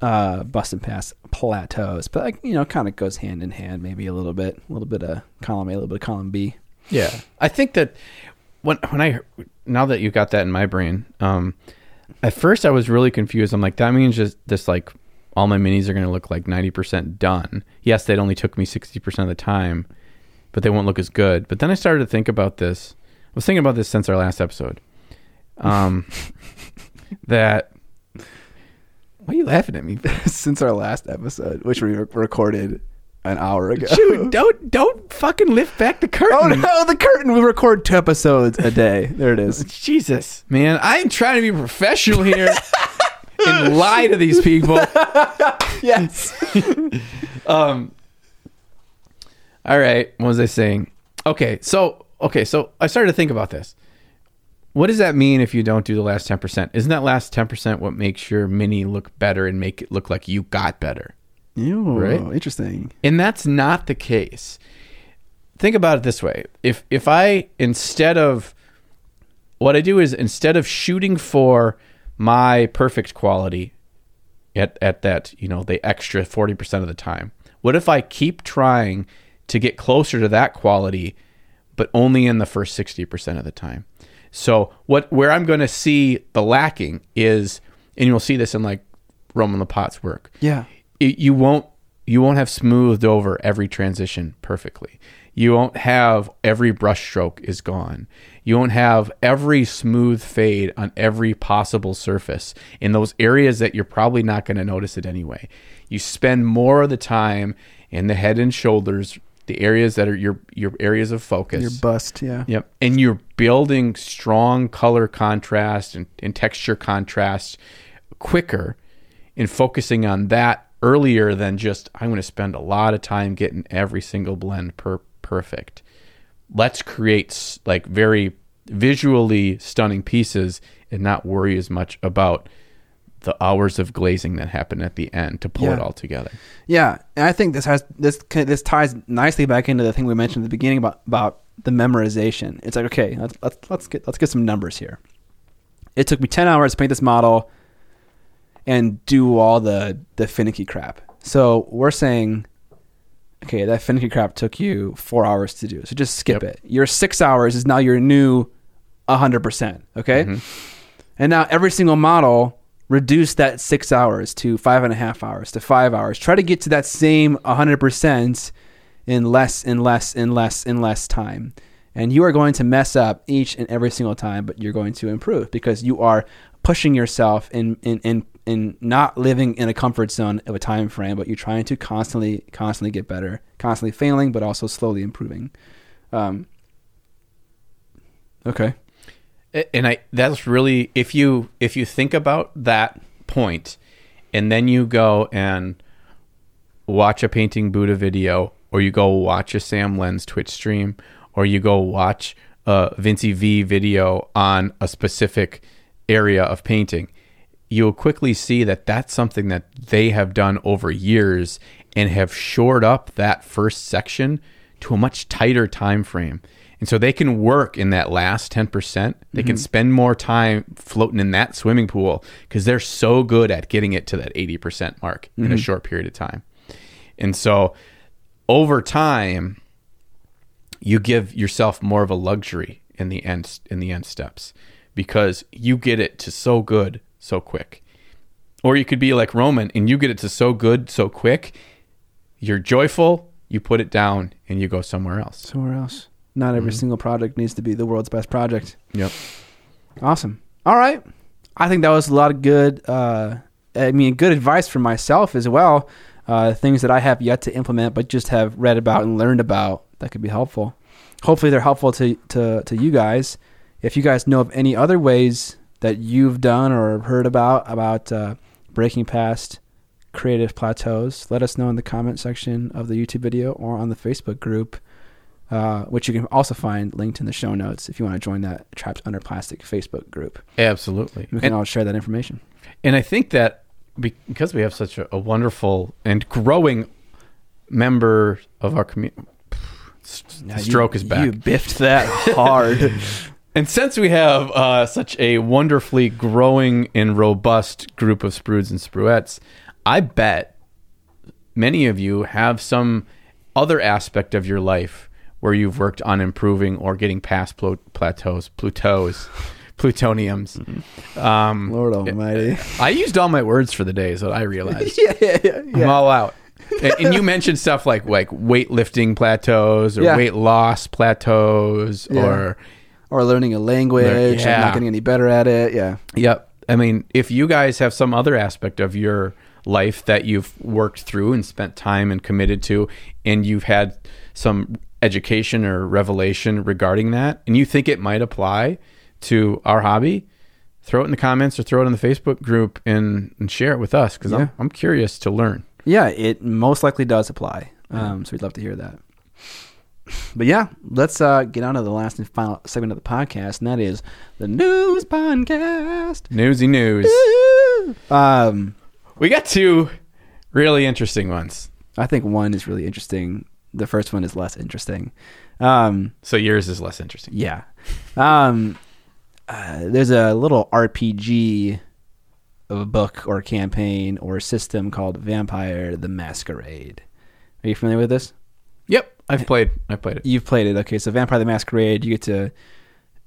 uh, busting past plateaus. But like, you know, kind of goes hand in hand. Maybe a little bit, a little bit of column A, a little bit of column B. Yeah, I think that when when I now that you got that in my brain, um, at first I was really confused. I'm like, that means just this like all my minis are going to look like 90% done. Yes, that only took me 60% of the time, but they won't look as good. But then I started to think about this. I was thinking about this since our last episode. Um, that why are you laughing at me? Since our last episode, which we re- recorded an hour ago. Dude, don't don't fucking lift back the curtain. Oh no, the curtain. We record two episodes a day. There it is. Jesus, man, I'm trying to be professional here and lie to these people. yes. Um. All right, what was I saying? Okay, so okay, so I started to think about this. What does that mean if you don't do the last ten percent? Isn't that last ten percent what makes your mini look better and make it look like you got better? Ew, Right? Interesting. And that's not the case. Think about it this way. If if I instead of what I do is instead of shooting for my perfect quality at at that, you know, the extra 40% of the time. What if I keep trying to get closer to that quality but only in the first 60% of the time? So, what where I'm going to see the lacking is and you'll see this in like Roman Lappat's work Yeah. it, you won't you won't have smoothed over every transition perfectly. You won't have every brushstroke is gone. You won't have every smooth fade on every possible surface in those areas that you're probably not going to notice it anyway. You spend more of the time in the head and shoulders, the areas that are your your areas of focus. Your bust. Yeah. Yep. And you're building strong color contrast and, and texture contrast quicker and focusing on that earlier than just, I'm going to spend a lot of time getting every single blend per perfect. Let's create like very visually stunning pieces and not worry as much about the hours of glazing that happen at the end to pull it all together. Yeah, and I think this has this this ties nicely back into the thing we mentioned at the beginning about about the memorization. It's like okay, let's let's let's get let's get some numbers here. It took me ten hours to paint this model and do all the the finicky crap. So we're saying, okay, that finicky crap took you four hours to do. So just skip Yep. it. Your six hours is now your new hundred percent. Okay, mm-hmm. and now every single model reduce that six hours to five and a half hours to five hours. Try to get to that same 100% in less and less and less and less time. And you are going to mess up each and every single time, but you're going to improve because you are pushing yourself in, in, in, in not living in a comfort zone of a time frame, but you're trying to constantly, constantly get better, constantly failing, but also slowly improving. Um, okay. And I that's really if you if you think about that point and then you go and watch a painting Buddha video or you go watch a Sam Lenz Twitch stream or you go watch a Vinci V video on a specific area of painting you'll quickly see that that's something that they have done over years and have shored up that first section to a much tighter time frame and so they can work in that last 10% they can mm-hmm. spend more time floating in that swimming pool because they're so good at getting it to that 80% mark in a mm-hmm. short period of time. And so over time you give yourself more of a luxury in the end in the end steps because you get it to so good so quick. Or you could be like roman and you get it to so good so quick you're joyful you put it down and you go somewhere else. Somewhere else. Not every single project needs to be the world's best project. yep Awesome. All right. I think that was a lot of good, uh, I mean, good advice for myself as well. Uh, things that I have yet to implement, but just have read about and learned about that could be helpful. Hopefully, they're helpful to, to, to you guys. If you guys know of any other ways that you've done or heard about about uh, breaking past creative plateaus, let us know in the comment section of the YouTube video or on the Facebook group, uh, which you can also find linked in the show notes if you want to join that Trapped Under Plastic Facebook group. Absolutely. We can all share that information. And I think that because we have such a, a wonderful and growing member of our community, Now, you- stroke is back. You biffed that hard. And since we have uh, such a wonderfully growing and robust group of sprues and spruettes, I bet many of you have some other aspect of your life where you've worked on improving or getting past plo- plateaus, plateaus, plutoniums. Um, Lord Almighty. I used all my words for the day, is what I realized. yeah, yeah, yeah. I'm all out. and, and you mentioned stuff like like weightlifting plateaus or Yeah. weight loss plateaus Yeah. or Or learning a language and not getting any better at it. Yeah. Yep. I mean, if you guys have some other aspect of your life that you've worked through and spent time and committed to, and you've had some education or revelation regarding that, and you think it might apply to our hobby, throw it in the comments or throw it in the Facebook group and, and share it with us because Yeah. I'm, I'm curious to learn. Yeah, it most likely does apply. Um, so we'd love to hear that. But yeah, let's uh, get on to the last and final segment of the podcast, and that is the news podcast. Newsy news. Um, We got two really interesting ones. I think one is really interesting. The first one is less interesting. Um, So yours is less interesting. yeah. Um, uh, there's a little RPG of a book or campaign or system called Vampire the Masquerade. Are you familiar with this? Yep. I've played. I've played it. You've played it. Okay, so Vampire the Masquerade, you get to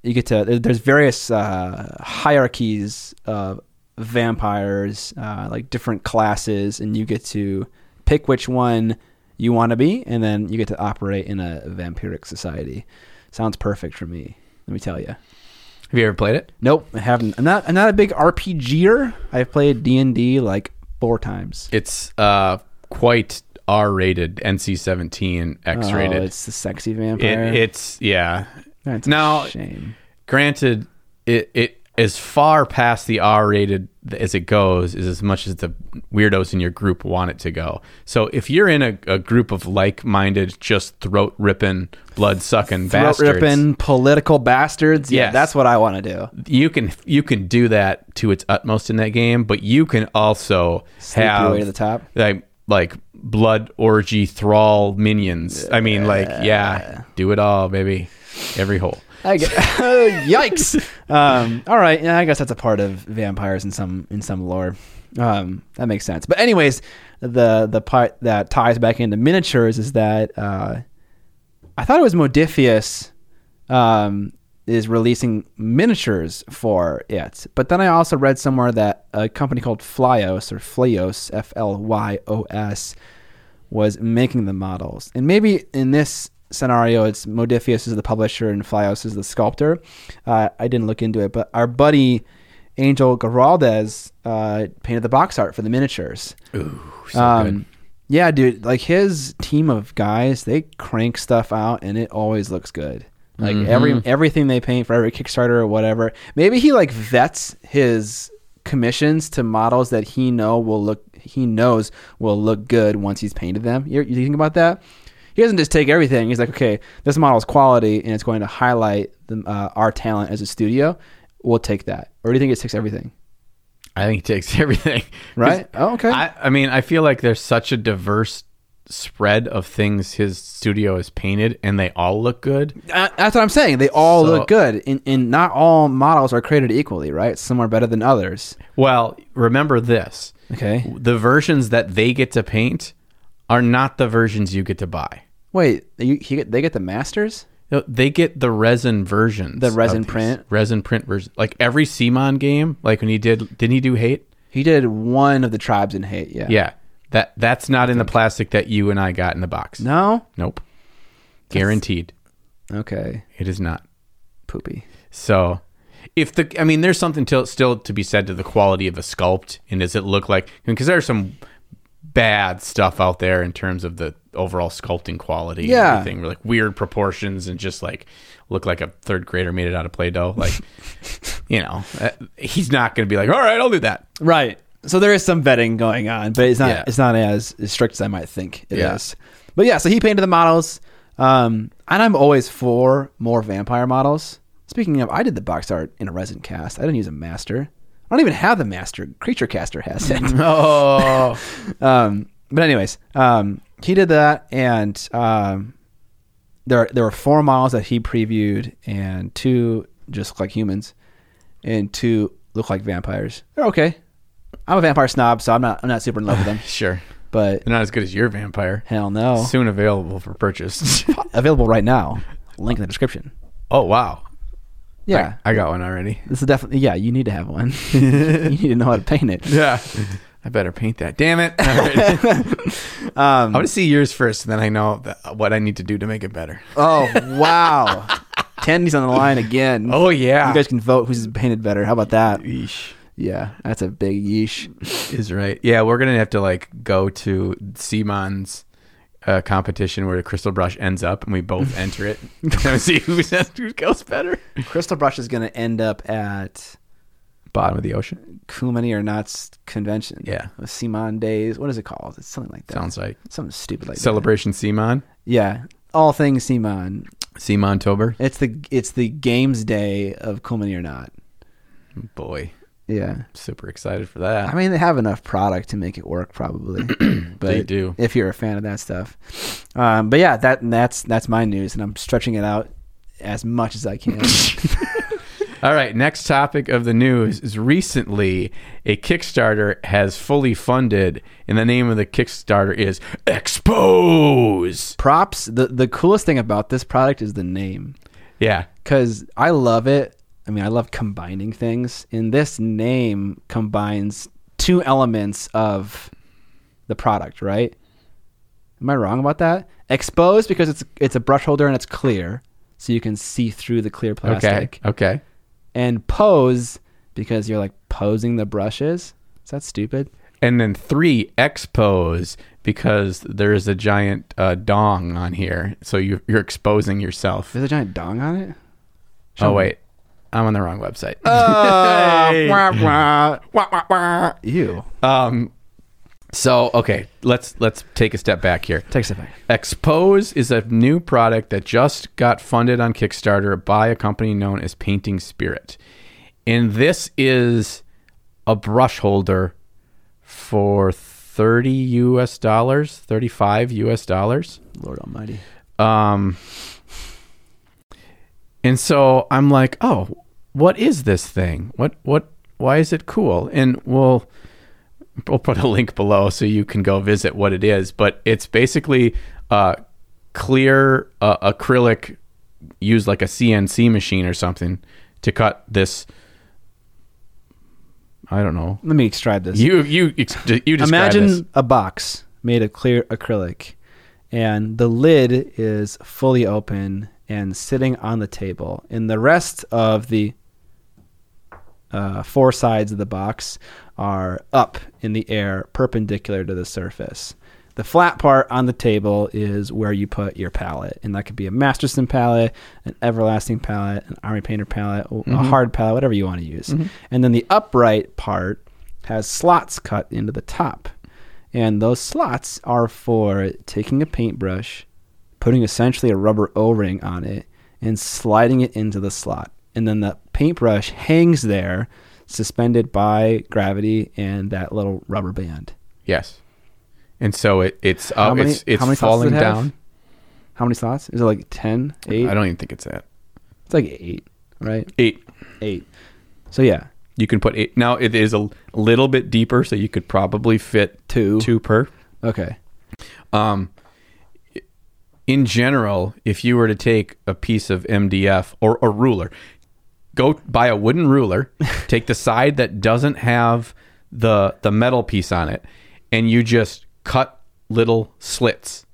you get to there's various uh, hierarchies of vampires, uh, like different classes, and you get to pick which one you want to be, and then you get to operate in a vampiric society. Sounds perfect for me. Let me tell you. Have you ever played it? Nope, I haven't. I'm not. I'm not a big RPGer. I've played D and D like four times. It's uh quite R-rated, NC-17, Oh, X-rated. it's the sexy vampire. it, it's yeah. That's a now- shame. Granted, it it as far past the R-rated as it goes is as much as the weirdos in your group want it to go. So if you're in a, a group of like-minded, just throat ripping, blood sucking throat bastards, ripping political bastards. Yeah, Yes. that's what I want to do. you can you can do that to its utmost in that game, but you can also your have way to the top. like like blood orgy thrall minions. I mean, like yeah, do it all, baby, every hole. I get, yikes. Um, all right, yeah, I guess that's a part of vampires in some in some lore. Um, that makes sense. But anyways, the the part that ties back into miniatures is that uh, I thought it was Modiphius um, is releasing miniatures for it, but then I also read somewhere that a company called Flyos or Flyos F L Y O S was making the models. And maybe in this scenario, it's Modiphius is the publisher and Flyos is the sculptor. Uh, I didn't look into it, but our buddy Angel Giraldez uh, painted the box art for the miniatures. Ooh, so Um, good. yeah, dude, like his team of guys, they crank stuff out and it always looks good. Like Mhm. every everything they paint for every Kickstarter or whatever. Maybe he like vets his commissions to models that he know will look he knows will look good once he's painted them. You, you think about that? He doesn't just take everything. He's like, okay, this model is quality and it's going to highlight the, uh, our talent as a studio. We'll take that. Or do you think it takes everything? I think it takes everything. Right? Oh, okay. I, I mean, I feel like there's such a diverse spread of things his studio has painted, and they all look good. Uh, that's what I'm saying. They all So- look good, and, and not all models are created equally, right? Some are better than others. Well, remember this: Okay. the versions that they get to paint are not the versions you get to buy. Wait, you, he they get the masters? No, They get the resin versions. The resin print? resin print version. Like every CMON game, like when he did, didn't he do Hate? He did one of the tribes in hate. Yeah. Yeah, that that's not in the plastic that you and I got in the box. No. Nope, guaranteed, Okay. it is not. Poopy. So, if the, I mean, there's something to, still to be said to the quality of a sculpt, and does it look like? Because there's some bad stuff out there in terms of the overall sculpting quality. and Yeah. everything like weird proportions and just like look like a third grader made it out of play-doh. Like, you know, uh, he's not going to be like, all right, I'll do that. Right. so there is some vetting going on, but it's not Yeah. it's not as, as strict as I might think it is. Yeah. But yeah, so he painted the models, um, and I'm always for more vampire models. Speaking of, I did the box art in a resin cast. I didn't use a master. I don't even have the master. Creature Caster has it. Oh, um, but anyways, um, he did that, and um, there there were four models that he previewed, and two just look like humans, and two look like vampires. They're okay. I'm a vampire snob, so I'm not I'm not super in love with them. sure. But They're not as good as your vampire. hell no, Soon available for purchase. available right now. Link in the description. oh wow. Yeah, I, I got one already. this is definitely yeah. You need to have one. you need to know how to paint it. Yeah. I better paint that. Damn it. Right. Um, I want to see yours first, and then I know that, what I need to do to make it better. oh wow, Tandy's on the line again. Oh yeah. You guys can vote who's painted better. How about that? Yeesh. Yeah, that's a big yeesh. is right. Yeah, we're gonna have to like go to CMON's uh, competition where the crystal brush ends up, and we both enter it and see who says who goes better. Crystal Brush is going to end up at Bottom of the ocean. Cool Mini or Not's convention. Yeah. Simon Days. What is it called? It's something like that. Sounds like something stupid like celebration Simon. Yeah. All things Simon. Simon Tober. It's the it's the games day of Cool Mini or Not. Boy, Yeah. super excited for that. I mean, they have enough product to make it work, probably. but They do. If you're a fan of that stuff, um, but yeah, that that's that's my news, and I'm stretching it out as much as I can. All right, next topic of the news is recently a Kickstarter has fully funded, and the name of the Kickstarter is Expose. Props. The the coolest thing about this product is the name. Yeah, because I love it. I mean, I love combining things, and this name combines two elements of the product. Right? Am I wrong about that? Exposed because it's it's a brush holder and it's clear, so you can see through the clear plastic. okay. Okay. And pose because you're like posing the brushes. Is that stupid? And then three, Expose, because there is a giant uh, dong on here, so you, you're exposing yourself. There's a giant dong on it. Oh, wait. I'm on the wrong website. Oh, wah, wah. Wah. Ew. Um, so okay, let's let's take a step back here. Take a step back. Expose is a new product that just got funded on Kickstarter by a company known as Painting Spirit. And this is a brush holder for 30 US dollars, 35 US dollars. Lord Almighty. Um, and so I'm like, oh, what is this thing? What what? Why is it cool? And we'll we'll put a link below so you can go visit what it is. But it's basically uh, clear uh, acrylic used like a CNC machine or something to cut this. I don't know. Let me describe this. You you you Imagine this. a box made of clear acrylic, and the lid is fully open and sitting on the table, and the rest of the uh, four sides of the box are up in the air, perpendicular to the surface. The flat part on the table is where you put your palette, and that could be a Masterson palette, an Everlasting palette, an Army Painter palette, a hard palette, whatever you want to use. And then the upright part has slots cut into the top, and those slots are for taking a paintbrush, putting essentially a rubber O-ring on it, and sliding it into the slot. And then the paintbrush hangs there, suspended by gravity and that little rubber band. Yes. And so it, it's uh, many- it's it's how many slots does falling it down. How many slots? Is it like 10, 8? I don't even think it's that. It's like 8, right? Eight. 8. So yeah, You can put eight. Now it is a little bit deeper, so you could probably fit 2. two per. Okay. Um, in general, if you were to take a piece of MDF or a ruler, go buy a wooden ruler, take the side that doesn't have the the metal piece on it, and you just cut little slits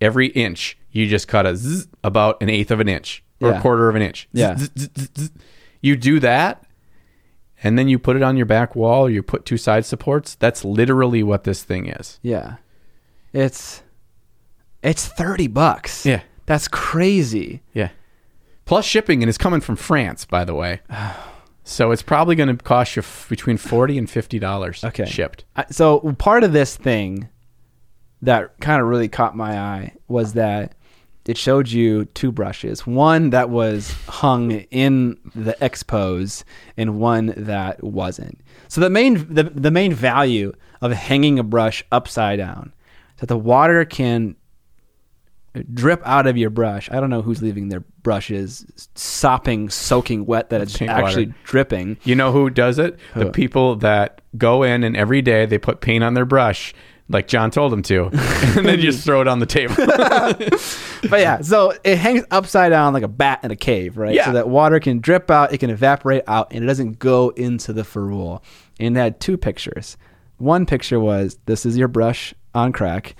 every inch. You just cut a zzz, about an eighth of an inch or Yeah. a quarter of an inch. Yeah. Zzz, zzz. You do that, and then you put it on your back wall. Or you put two side supports. That's literally what this thing is. Yeah. It's it's 30 bucks. Yeah. That's crazy. Yeah. Plus shipping, and it's coming from France, by the way. So it's probably going to cost you f- between forty and fifty dollars. Okay. shipped. I- so part of this thing that kind of really caught my eye was that it showed you two brushes one that was hung in the expose and one that wasn't so the main the, the main value of hanging a brush upside down is that the water can drip out of your brush i don't know who's leaving their brushes sopping soaking wet that it's actually water. dripping You know who does it? The people that go in and every day they put paint on their brush, like John told them to, and then just throw it on the table. but yeah, so it hangs upside down like a bat in a cave, right? Yeah. So that water can drip out, it can evaporate out, and it doesn't go into the ferrule. And it had two pictures. One picture was this is your brush on crack.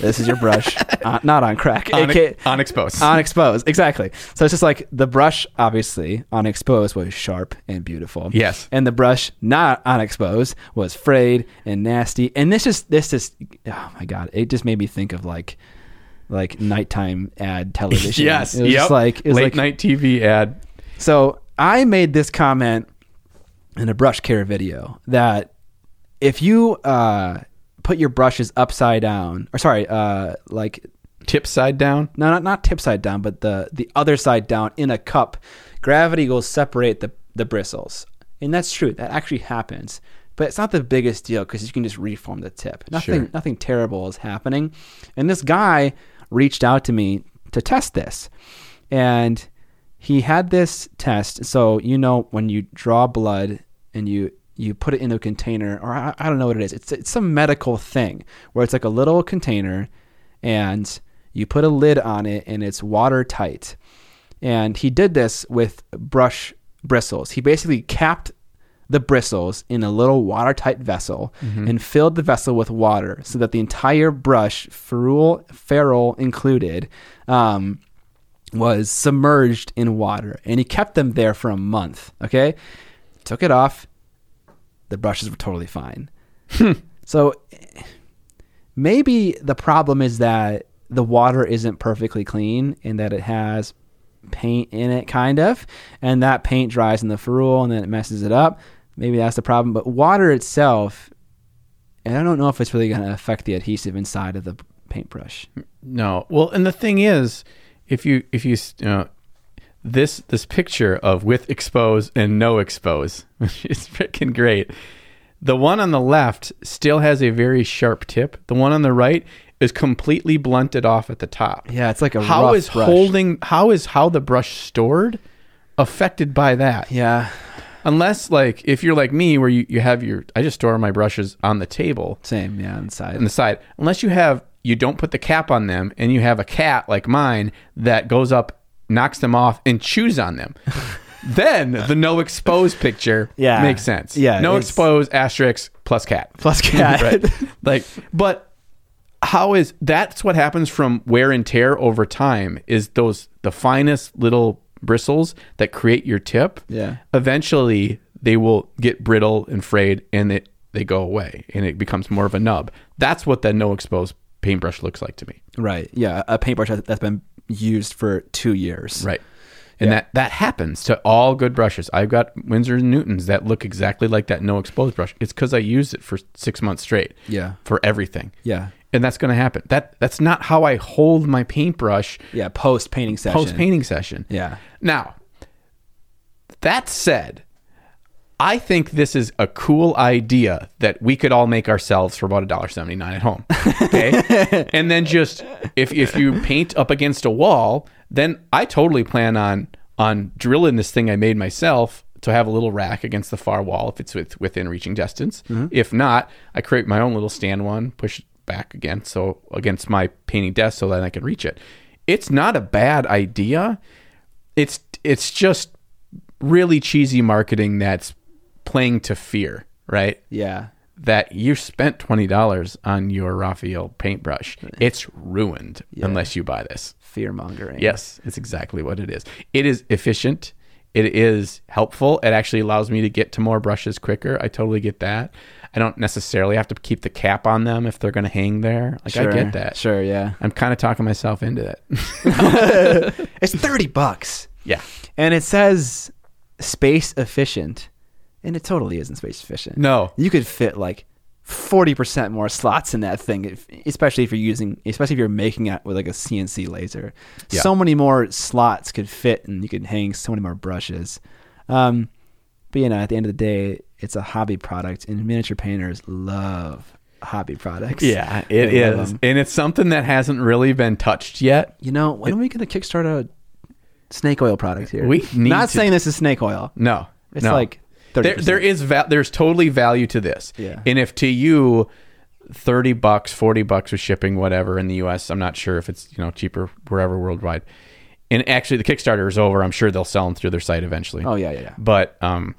This is your brush uh, not on crack. on, on exposed. on exposed. Exactly. So it's just like the brush, obviously, on exposed was sharp and beautiful. Yes. And the brush not on exposed was frayed and nasty. And this is this is oh my god, it just made me think of like like nighttime ad television. yes. It was yep. just like it was late like night TV ad. so I made this comment in a brush care video that if you uh, put your brushes upside down, or sorry, uh, like Tip side down. no, not not tip side down, but the the other side down in a cup, gravity will separate the the bristles, and that's true. That actually happens, but it's not the biggest deal because you can just reform the tip. Nothing Sure. nothing terrible is happening, and this guy reached out to me to test this, and he had this test. So you know when you draw blood and you you put it in a container, or I, I don't know what it is. It's it's some medical thing where it's like a little container, and you put a lid on it, and it's watertight. And he did this with brush bristles. He basically capped the bristles in a little watertight vessel and filled the vessel with water so that the entire brush, ferrule, ferrule included, um, was submerged in water. And he kept them there for a month. Okay. Took it off. The brushes were totally fine. Hmm. so maybe the problem is that the water isn't perfectly clean and that it has paint in it, kind of, and that paint dries in the ferrule and then it messes it up. Maybe that's the problem. But water itself, and I don't know if it's really going to affect the adhesive inside of the paintbrush. No. Well, and the thing is, if you if you you know, this this picture of with expose and no expose, which is freaking great. The one on the left still has a very sharp tip. The one on the right is completely blunted off at the top. Yeah, it's like a How is brush. holding? How is how the brush stored affected by that? Yeah, Unless like if you're like me, where you, you have your I just store my brushes on the table same. Yeah, inside. on the side. Unless you have you don't put the cap on them and you have a cat like mine that goes up, knocks them off, and chews on them. then the no exposed picture Yeah. makes sense. Yeah, No it's- exposed asterisk plus cat. Plus cat. right. Like but how is that's what happens from wear and tear over time is those the finest little bristles that create your tip Yeah. eventually they will get brittle and frayed and it they go away and it becomes more of a nub that's what the no exposed paintbrush looks like to me Right. Yeah, a paintbrush that's been used for two years. right and that that happens to all good brushes i've got Winsor and newtons that look exactly like that no exposed brush it's because i used it for six months straight Yeah. for everything Yeah. and that's going to happen that that's not how i hold my paintbrush Yeah. Post painting session. post painting session Yeah. Now, that said, I think this is a cool idea that we could all make ourselves for about a dollar seventy nine at home. Okay, and then just if if you paint up against a wall, then I totally plan on on drilling this thing I made myself to have a little rack against the far wall if it's with, within reaching distance. Mm-hmm. If not, I create my own little stand one, push it back again so against my painting desk so that I can reach it. It's not a bad idea it's it's just really cheesy marketing that's playing to fear, right? Yeah. That you spent twenty dollars on your Raphael paintbrush. It's ruined unless you buy this. Fear mongering. Yes, it's exactly what it is. It is efficient. It is helpful. It actually allows me to get to more brushes quicker. I totally get that. I don't necessarily have to keep the cap on them if they're going to hang there. Like Sure. I get that. Sure. Yeah. I'm kind of talking myself into it. It's thirty bucks, yeah. and it says space efficient, and it totally isn't space efficient. No. you could fit like forty percent more slots in that thing, if, especially if you're using, especially if you're making it with like a CNC laser. Yeah. So many more slots could fit, and you could hang so many more brushes. Um, but you know, at the end of the day, it's a hobby product, and miniature painters love hobby products. Yeah, it They is, and it's something that hasn't really been touched yet. You know, when are we going to kickstart a snake oil product here? We need not to- saying this is snake oil. No, It's no. like 30%. there, there is va- there's totally value to this. Yeah. and if to you. 30 bucks 40 bucks with shipping whatever in the us i'm not sure if it's you know cheaper wherever worldwide and actually the kickstarter is over i'm sure they'll sell them through their site eventually Oh yeah, yeah, yeah. but um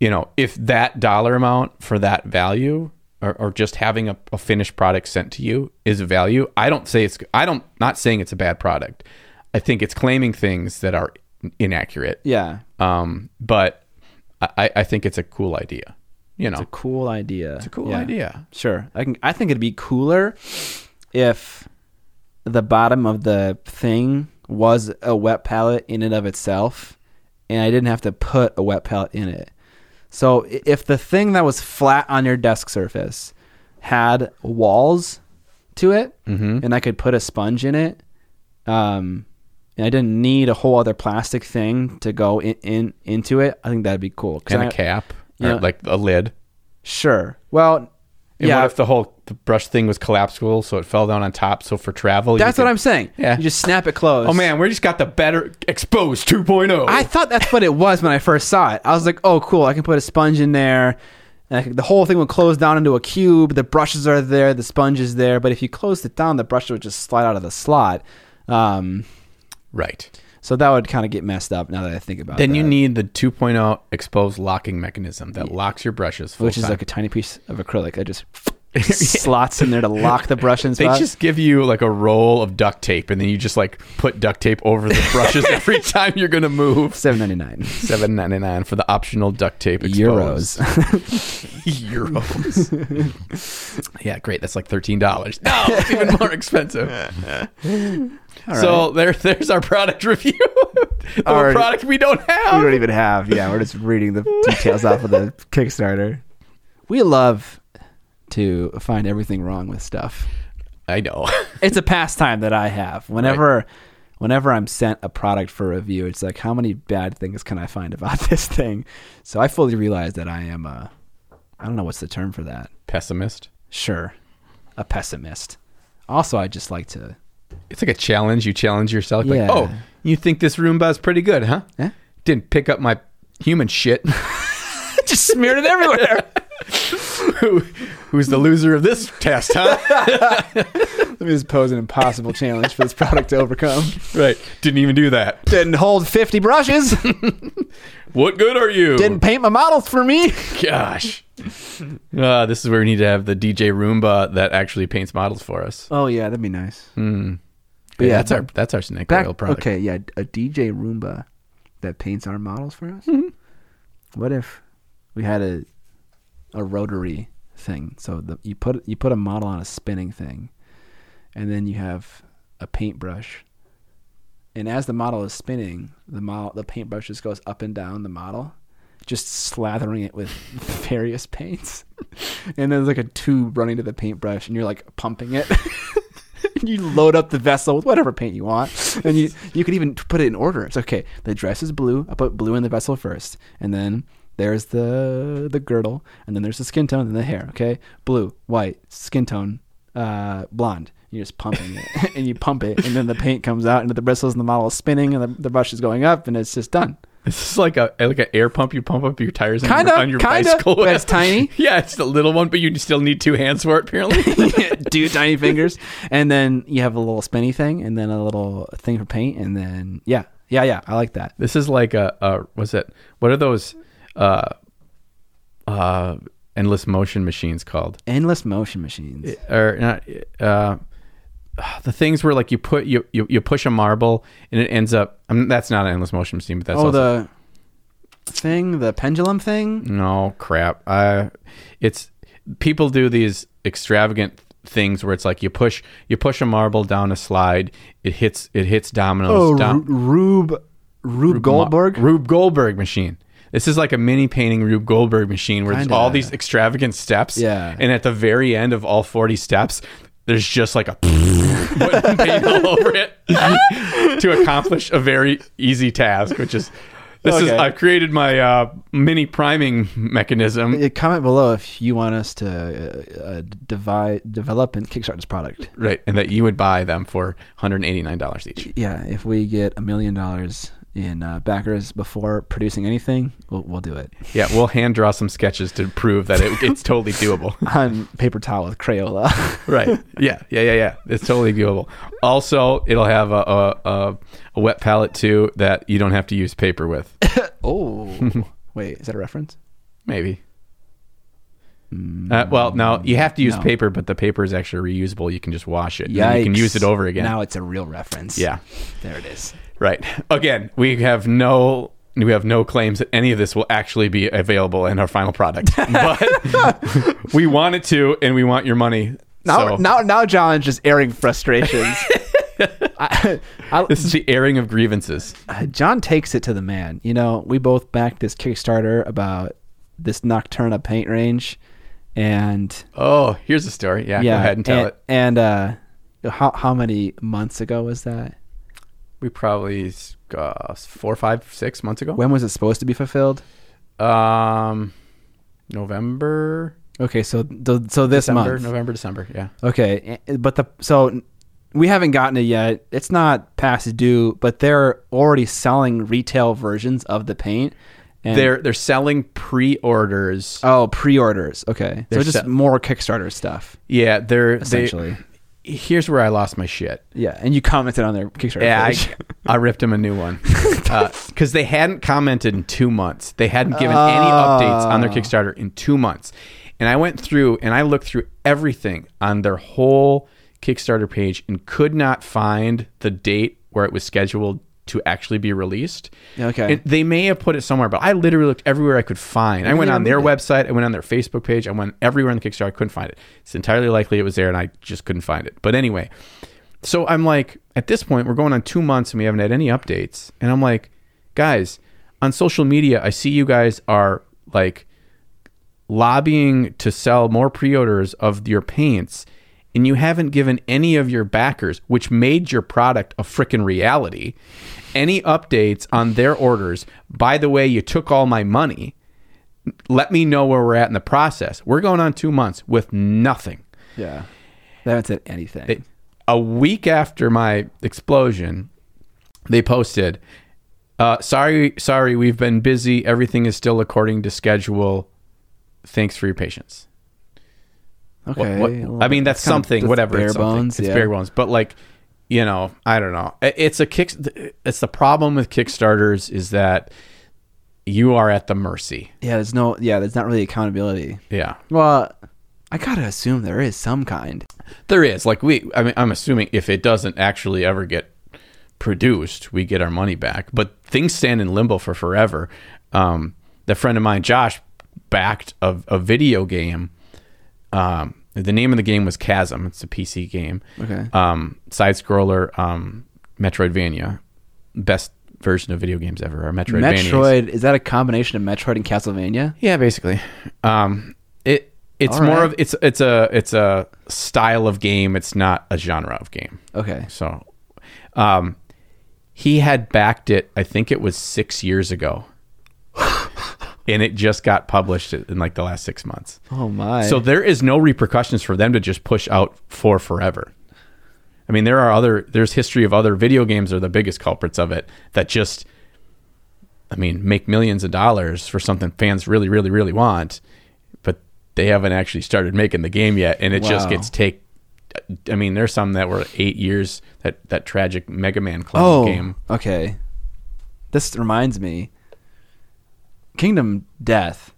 you know if that dollar amount for that value or, or just having a, a finished product sent to you is a value i don't say it's i don't not saying it's a bad product i think it's claiming things that are inaccurate Yeah, um but i i think it's a cool idea you know it's a cool idea. It's a cool idea. Sure, I can. I think it'd be cooler if the bottom of the thing was a wet palette in and of itself, and I didn't have to put a wet palette in it. So if the thing that was flat on your desk surface had walls to it, Mhm. and I could put a sponge in it, um, and I didn't need a whole other plastic thing to go in, in into it, I think that'd be cool. and I- a cap Yeah. like a lid Sure. Well, and yeah, what if the whole the brush thing was collapsible so it fell down on top so for travel you that's what I'm saying. Yeah. You just snap it closed. oh man we just got the better exposed oh. 2.0 I thought that's what it was when I first saw it. I was like, oh, cool. I can put a sponge in there. The whole thing would close down into a cube. The brushes are there. The sponge is there. But if you closed it down, the brush would just slide out of the slot. Um, right so that would kind of get messed up now that I think about it. Then you need the 2.0 exposed locking mechanism that locks your brushes full which is time. like a tiny piece of acrylic that just slots in there to lock the brush in they spot. just give you like a roll of duct tape and then you just like put duct tape over the brushes every time you're going to move. seven ninety nine 7.99 for the optional duct tape exposed. euros. Euros. yeah, great. That's like $13. No, it's even more expensive. So there there's our product review of a product we don't have. we don't even have. Yeah, we're just reading the details off of the Kickstarter. We love to find everything wrong with stuff. I know. It's a pastime that I have. Whenever whenever I'm sent a product for review, it's like how many bad things can I find about this thing? So I fully realize that I am a I don't know what's the term for that. Pessimist. Sure. A pessimist. Also, I just like to It's like a challenge. You challenge yourself. Like, Yeah. oh, you think this Roomba is pretty good, huh? Didn't pick up my human shit. just smeared it everywhere. Who, who's the loser of this test, huh? Let me just pose an impossible challenge for this product to overcome. right. Didn't even do that. Didn't hold 50 brushes. What good are you? Didn't paint my models for me. Gosh. Uh, this is where we need to have the DJ Roomba that actually paints models for us. Oh yeah, that'd be nice. Mm. But yeah, yeah, that's our that's our snake Back, oil product. okay, yeah, a DJ Roomba that paints our models for us. Mm-hmm. What if we had a a rotary thing? So the, you put you put a model on a spinning thing, and then you have a paintbrush. And as the model is spinning, the model the paintbrush just goes up and down the model, just slathering it with various paints. and there's like a tube running to the paintbrush, and you're like pumping it. you load up the vessel with whatever paint you want, and you you could even put it in order. It's okay. The dress is blue. I put blue in the vessel first, and then there's the the girdle, and then there's the skin tone and the hair. Okay, blue, white, skin tone, uh, blonde. You're just pumping it, and you pump it, and then the paint comes out, and the bristles and the model is spinning, and the, the brush is going up, and it's just done. This is like a like an air pump you pump up your tires on Kinda, your, on your kinda, bicycle. but it's tiny. yeah, it's the little one, but you still need two hands for it. Apparently, Two tiny fingers, and then you have a little spinny thing, and then a little thing for paint, and then yeah, yeah, yeah. I like that. this is like a, a what's it? What are those uh uh endless motion machines called? Endless motion machines. or not uh the things where like you put you, you you push a marble and it ends up I mean, that's not an endless motion machine but that's oh, also, the thing, the pendulum thing. no crap uh it's people do these extravagant things where it's like you push you push a marble down a slide it hits it hits dominoes Oh, Ru- Rube. Rube Goldberg. Rube Goldberg machine. This is like a mini painting Rube Goldberg machine where there's Kinda. all these extravagant steps. Yeah. And at the very end of all 40 steps, there's just like a wooden paint all over it to accomplish a very easy task, which is this is I've created my uh, mini priming mechanism. Comment below if you want us to uh, uh, divide, develop and kickstart this product. Right. And that you would buy them for $189 each. Yeah, if we get a million dollars in uh, backers before producing anything, we'll, we'll do it Yeah, we'll hand draw some sketches to prove that it, it's totally doable. on paper towel with Crayola. right. Yeah. Yeah. Yeah. Yeah. It's totally doable. Also, it'll have a, a, a, a wet palette too that you don't have to use paper with. oh, wait, is that a reference? Maybe. Uh, well, no, you have to use No. paper, but the paper is actually reusable. You can just wash it. Yeah, you can use it over again. Now it's a real reference. yeah. there it is. Right. Again, we have no we have no claims that any of this will actually be available in our final product. But we want it to and we want your money. Now, so now, now, John is just airing frustrations. I, I, this is the airing of grievances. John takes it to the man. You know, we both backed this Kickstarter about this Nocturna paint range, and Oh, here's the story. Yeah, yeah, go ahead and tell and, it. And uh, how how many months ago was that? We probably uh, four, five, six months ago. When was it supposed to be fulfilled? Um, November, Okay, so so this December, month. November, December. Yeah. Okay, eh, but the so we haven't gotten it yet. It's not past due, but they're already selling retail versions of the paint. And They're they're selling pre-orders. oh pre-orders. Okay, They're so just se- more Kickstarter stuff yeah, they're essentially. They, here's where I lost my shit. yeah, and you commented on their Kickstarter Yeah, page. I, I ripped him a new one uh, because they hadn't commented in two months. They hadn't given any Oh. updates on their Kickstarter in two months. And I went through and I looked through everything on their whole Kickstarter page and could not find the date where it was scheduled to actually be released. Okay. And they may have put it somewhere, but I literally looked everywhere I could find. I went on their website, I went on their Facebook page, I went everywhere on the Kickstarter, I couldn't find it. It's entirely likely it was there and I just couldn't find it. But anyway, so I'm like, at this point, we're going on two months and we haven't had any updates. And I'm like, guys, on social media, I see you guys are like lobbying to sell more pre-orders of your paints and you haven't given any of your backers which made your product a freaking reality any updates on their orders by the way you took all my money let me know where we're at in the process we're going on 2 months with nothing yeah, they haven't said anything. They- a week after my explosion, they posted, uh, "Sorry, sorry, we've been busy. Everything is still according to schedule. Thanks for your patience." Okay, what- well, I mean, that's, something. whatever. Bare it's bones. It's yeah. bare bones. But like, you know, I don't know. It's a kick. It's the problem with Kickstarters is that you are at the mercy. Yeah, there's no. Yeah, there's not really accountability. Yeah. Well, I gotta assume there is some kind. There is like we. I mean, I'm assuming if it doesn't actually ever get produced, we get our money back. But things stand in limbo for forever. Um, the friend of mine, Josh, backed a, a video game. Um, the name of the game was Chasm. It's a PC game. Okay. Um, side scroller, um, Metroidvania, best version of video games ever. Or Metroidvania. Metroid is that a combination of Metroid and Castlevania? Yeah, basically. Um, it it's All more right. of it's it's a it's a style of game. It's not a genre of game. Okay. So, um, he had backed it. I think it was six years ago, and it just got published in like the last six months. Oh my. So there is no repercussions for them to just push out for forever. I mean, there are other there's history of other video games are the biggest culprits of it that just I mean, make millions of dollars for something fans really really really want, but they haven't actually started making the game yet and it just Wow. gets take I mean, there's some that were 8 years that that tragic Mega Man clone oh, game. okay. This reminds me. Kingdom Death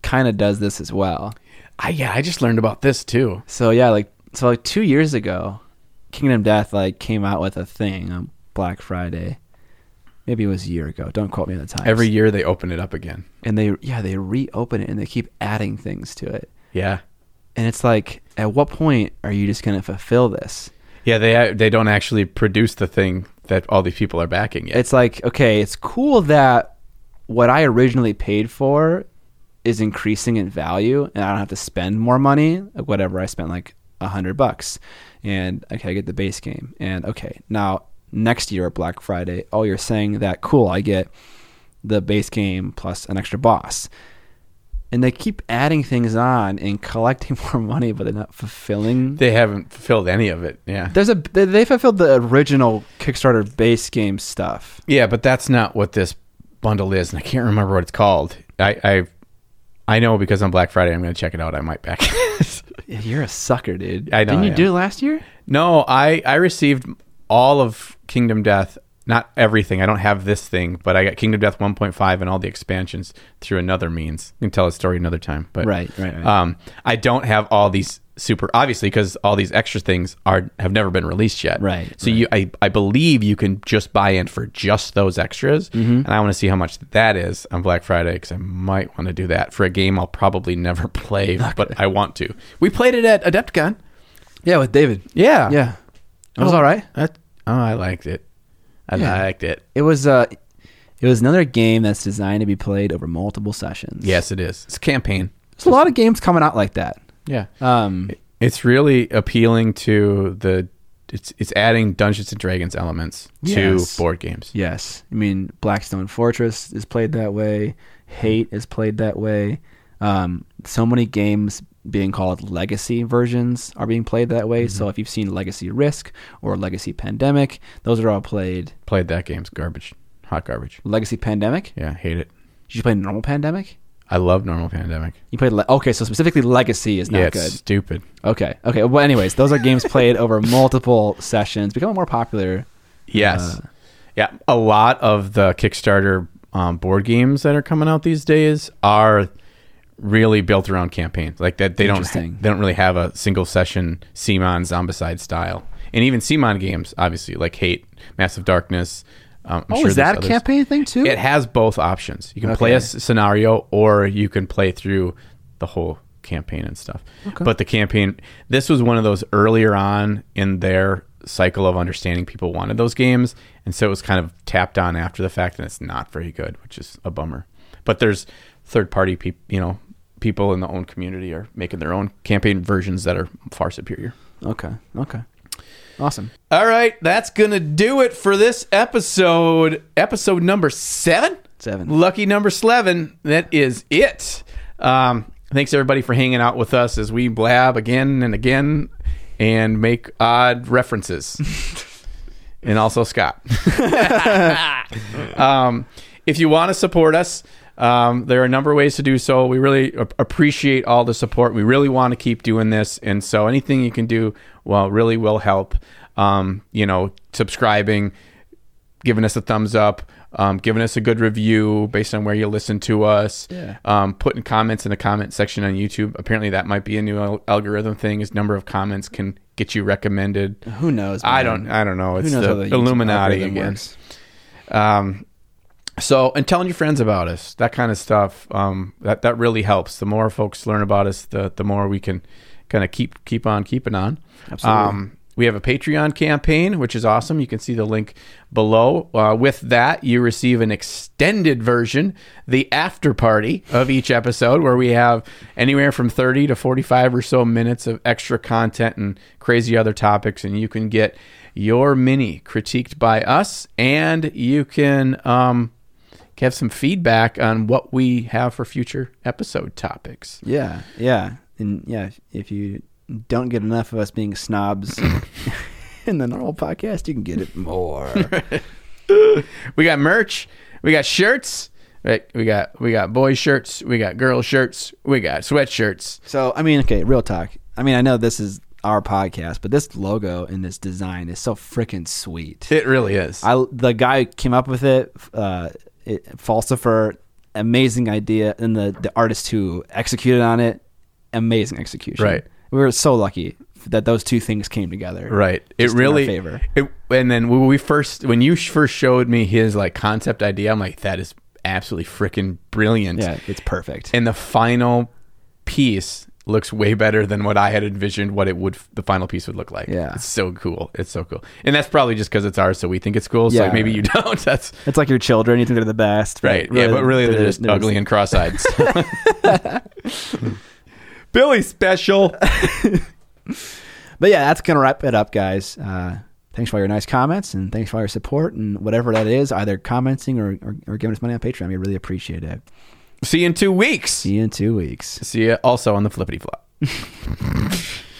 kind of does this as well. I yeah, I just learned about this too. So yeah, like so like two years ago, Kingdom Death like came out with a thing on Black Friday. Maybe it was a year ago. Don't quote me on the time. Every year they open it up again. and they yeah they reopen it and they keep adding things to it. Yeah. And it's like, at what point are you just gonna fulfill this? Yeah, they uh, they don't actually produce the thing that all these people are backing it. it's like okay, it's cool that what I originally paid for is increasing in value, and I don't have to spend more money. Like whatever I spent, like a hundred bucks, and okay, I get the base game, and okay, now next year at Black Friday, oh, you're saying that cool, I get the base game plus an extra boss. And they keep adding things on and collecting more money, but they're not fulfilling they haven't fulfilled any of it. Yeah. there's a they, they fulfilled the original Kickstarter base game stuff. Yeah, but that's not what this bundle is, and I can't remember what it's called. I I, I know because on Black Friday I'm going to check it out. I might back it. You're a sucker, dude. I know Didn't you do it last year? no, I I received all of Kingdom Death. Not everything. I don't have this thing, but I got Kingdom Death 1.5 and all the expansions through another means. We can tell a story another time. But Right, right, right. Um, I don't have all these super obviously because all these extra things are have never been released yet. Right, So you, I, I believe you can just buy in for just those extras, Mm-hmm. and I want to see how much that is on Black Friday because I might want to do that for a game I'll probably never play, but I want to. We played it at Adepticon. Yeah, with David. Yeah, Yeah, it was Oh. all right. That, oh, I liked it. I Yeah. liked it. It was uh, it was another game that's designed to be played over multiple sessions. Yes, it is. It's a campaign. there's a lot of games coming out like that. Yeah, Um, it's really appealing to the. It's it's adding Dungeons and Dragons elements Yes. to board games. yes, I mean Blackstone Fortress is played that way. Hate is played that way. Um, so many games being called legacy versions are being played that way. Mm-hmm. So if you've seen Legacy Risk or Legacy Pandemic, those are all played. Played that game's garbage, hot garbage. Legacy Pandemic. Yeah, hate it. Did you play normal Pandemic? I love normal pandemic. You played le- okay, so specifically Legacy is not yeah, it's good. stupid. Okay, okay. Well, anyways, those are games played over multiple sessions, becoming more popular. Yes. Uh, yeah, a lot of the Kickstarter um, board games that are coming out these days are really built around campaigns. Like that, they don't Interesting. they don't really have a single session CMON Zombicide style, and even CMON games, obviously, like Hate, Massive Darkness. Um, I'm Oh, sure is that a others. campaign thing too? It has both options. You can play a scenario or you can play through the whole campaign and stuff. Okay. But the campaign, this was one of those earlier on in their cycle of understanding people wanted those games. And so it was kind of tapped on after the fact and it's not very good, which is a bummer. But there's third party people, you know, people in the own community are making their own campaign versions that are far superior. Okay, okay, awesome. All right, that's going to do it for this episode. Episode number seven. Seven. Lucky number seven. That is it. Um, thanks everybody for hanging out with us as we blab again and again and make odd references. and also Scott. um, if you want to support us, um, there are a number of ways to do so. We really ap- appreciate all the support. We really want to keep doing this, and so anything you can do, well, really will help. Um, you know, subscribing, giving us a thumbs up, um, giving us a good review based on where you listen to us. Yeah. Um, putting comments in the comment section on YouTube. Apparently, that might be a new al- algorithm thing. Is number of comments can get you recommended. Who knows? I don't. I don't know. It's how the Illuminati again. works? Um, so and telling your friends about us, that kind of stuff. Um, that that really helps. The more folks learn about us, the the more we can kind of keep keep on keeping on. Absolutely. Um, we have a Patreon campaign, which is awesome. You can see the link below. Uh, with that, you receive an extended version, the after party of each episode, where we have anywhere from 30 to 45 or so minutes of extra content and crazy other topics. And you can get your mini critiqued by us, and you can um, have some feedback on what we have for future episode topics. Yeah, yeah, and yeah. If you don't get enough of us being snobs in the normal podcast, you can get it more. we got merch, we got shirts, right? We got we got boy shirts, we got girl shirts, we got sweatshirts. so, I mean, okay, real talk. I mean, I know this is our podcast, but this logo and this design is so freaking sweet. It really is. I the guy who came up with it, uh, it Falsifer, amazing idea, and the the artist who executed on it, amazing execution. Right. We were so lucky that those two things came together. right. It Just really favor. It, and then when we first when you first showed me his like concept idea, I'm like that is absolutely freaking brilliant. Yeah, it's perfect. And the final piece looks way better than what I had envisioned what it would the final piece would look like. Yeah. It's so cool. It's so cool. And that's probably just because it's ours, so we think it's cool. So Yeah. like, maybe you don't. That's It's like your children. You think they're the best, right. yeah, but really they're, just ugly and cross-eyed. Billy special. But yeah, that's gonna wrap it up, guys. Uh, thanks for all your nice comments and thanks for all your support and whatever that is, either commenting or, or, or giving us money on Patreon. We really appreciate it. See you in two weeks. See you in two weeks. See you also on the flippity flop.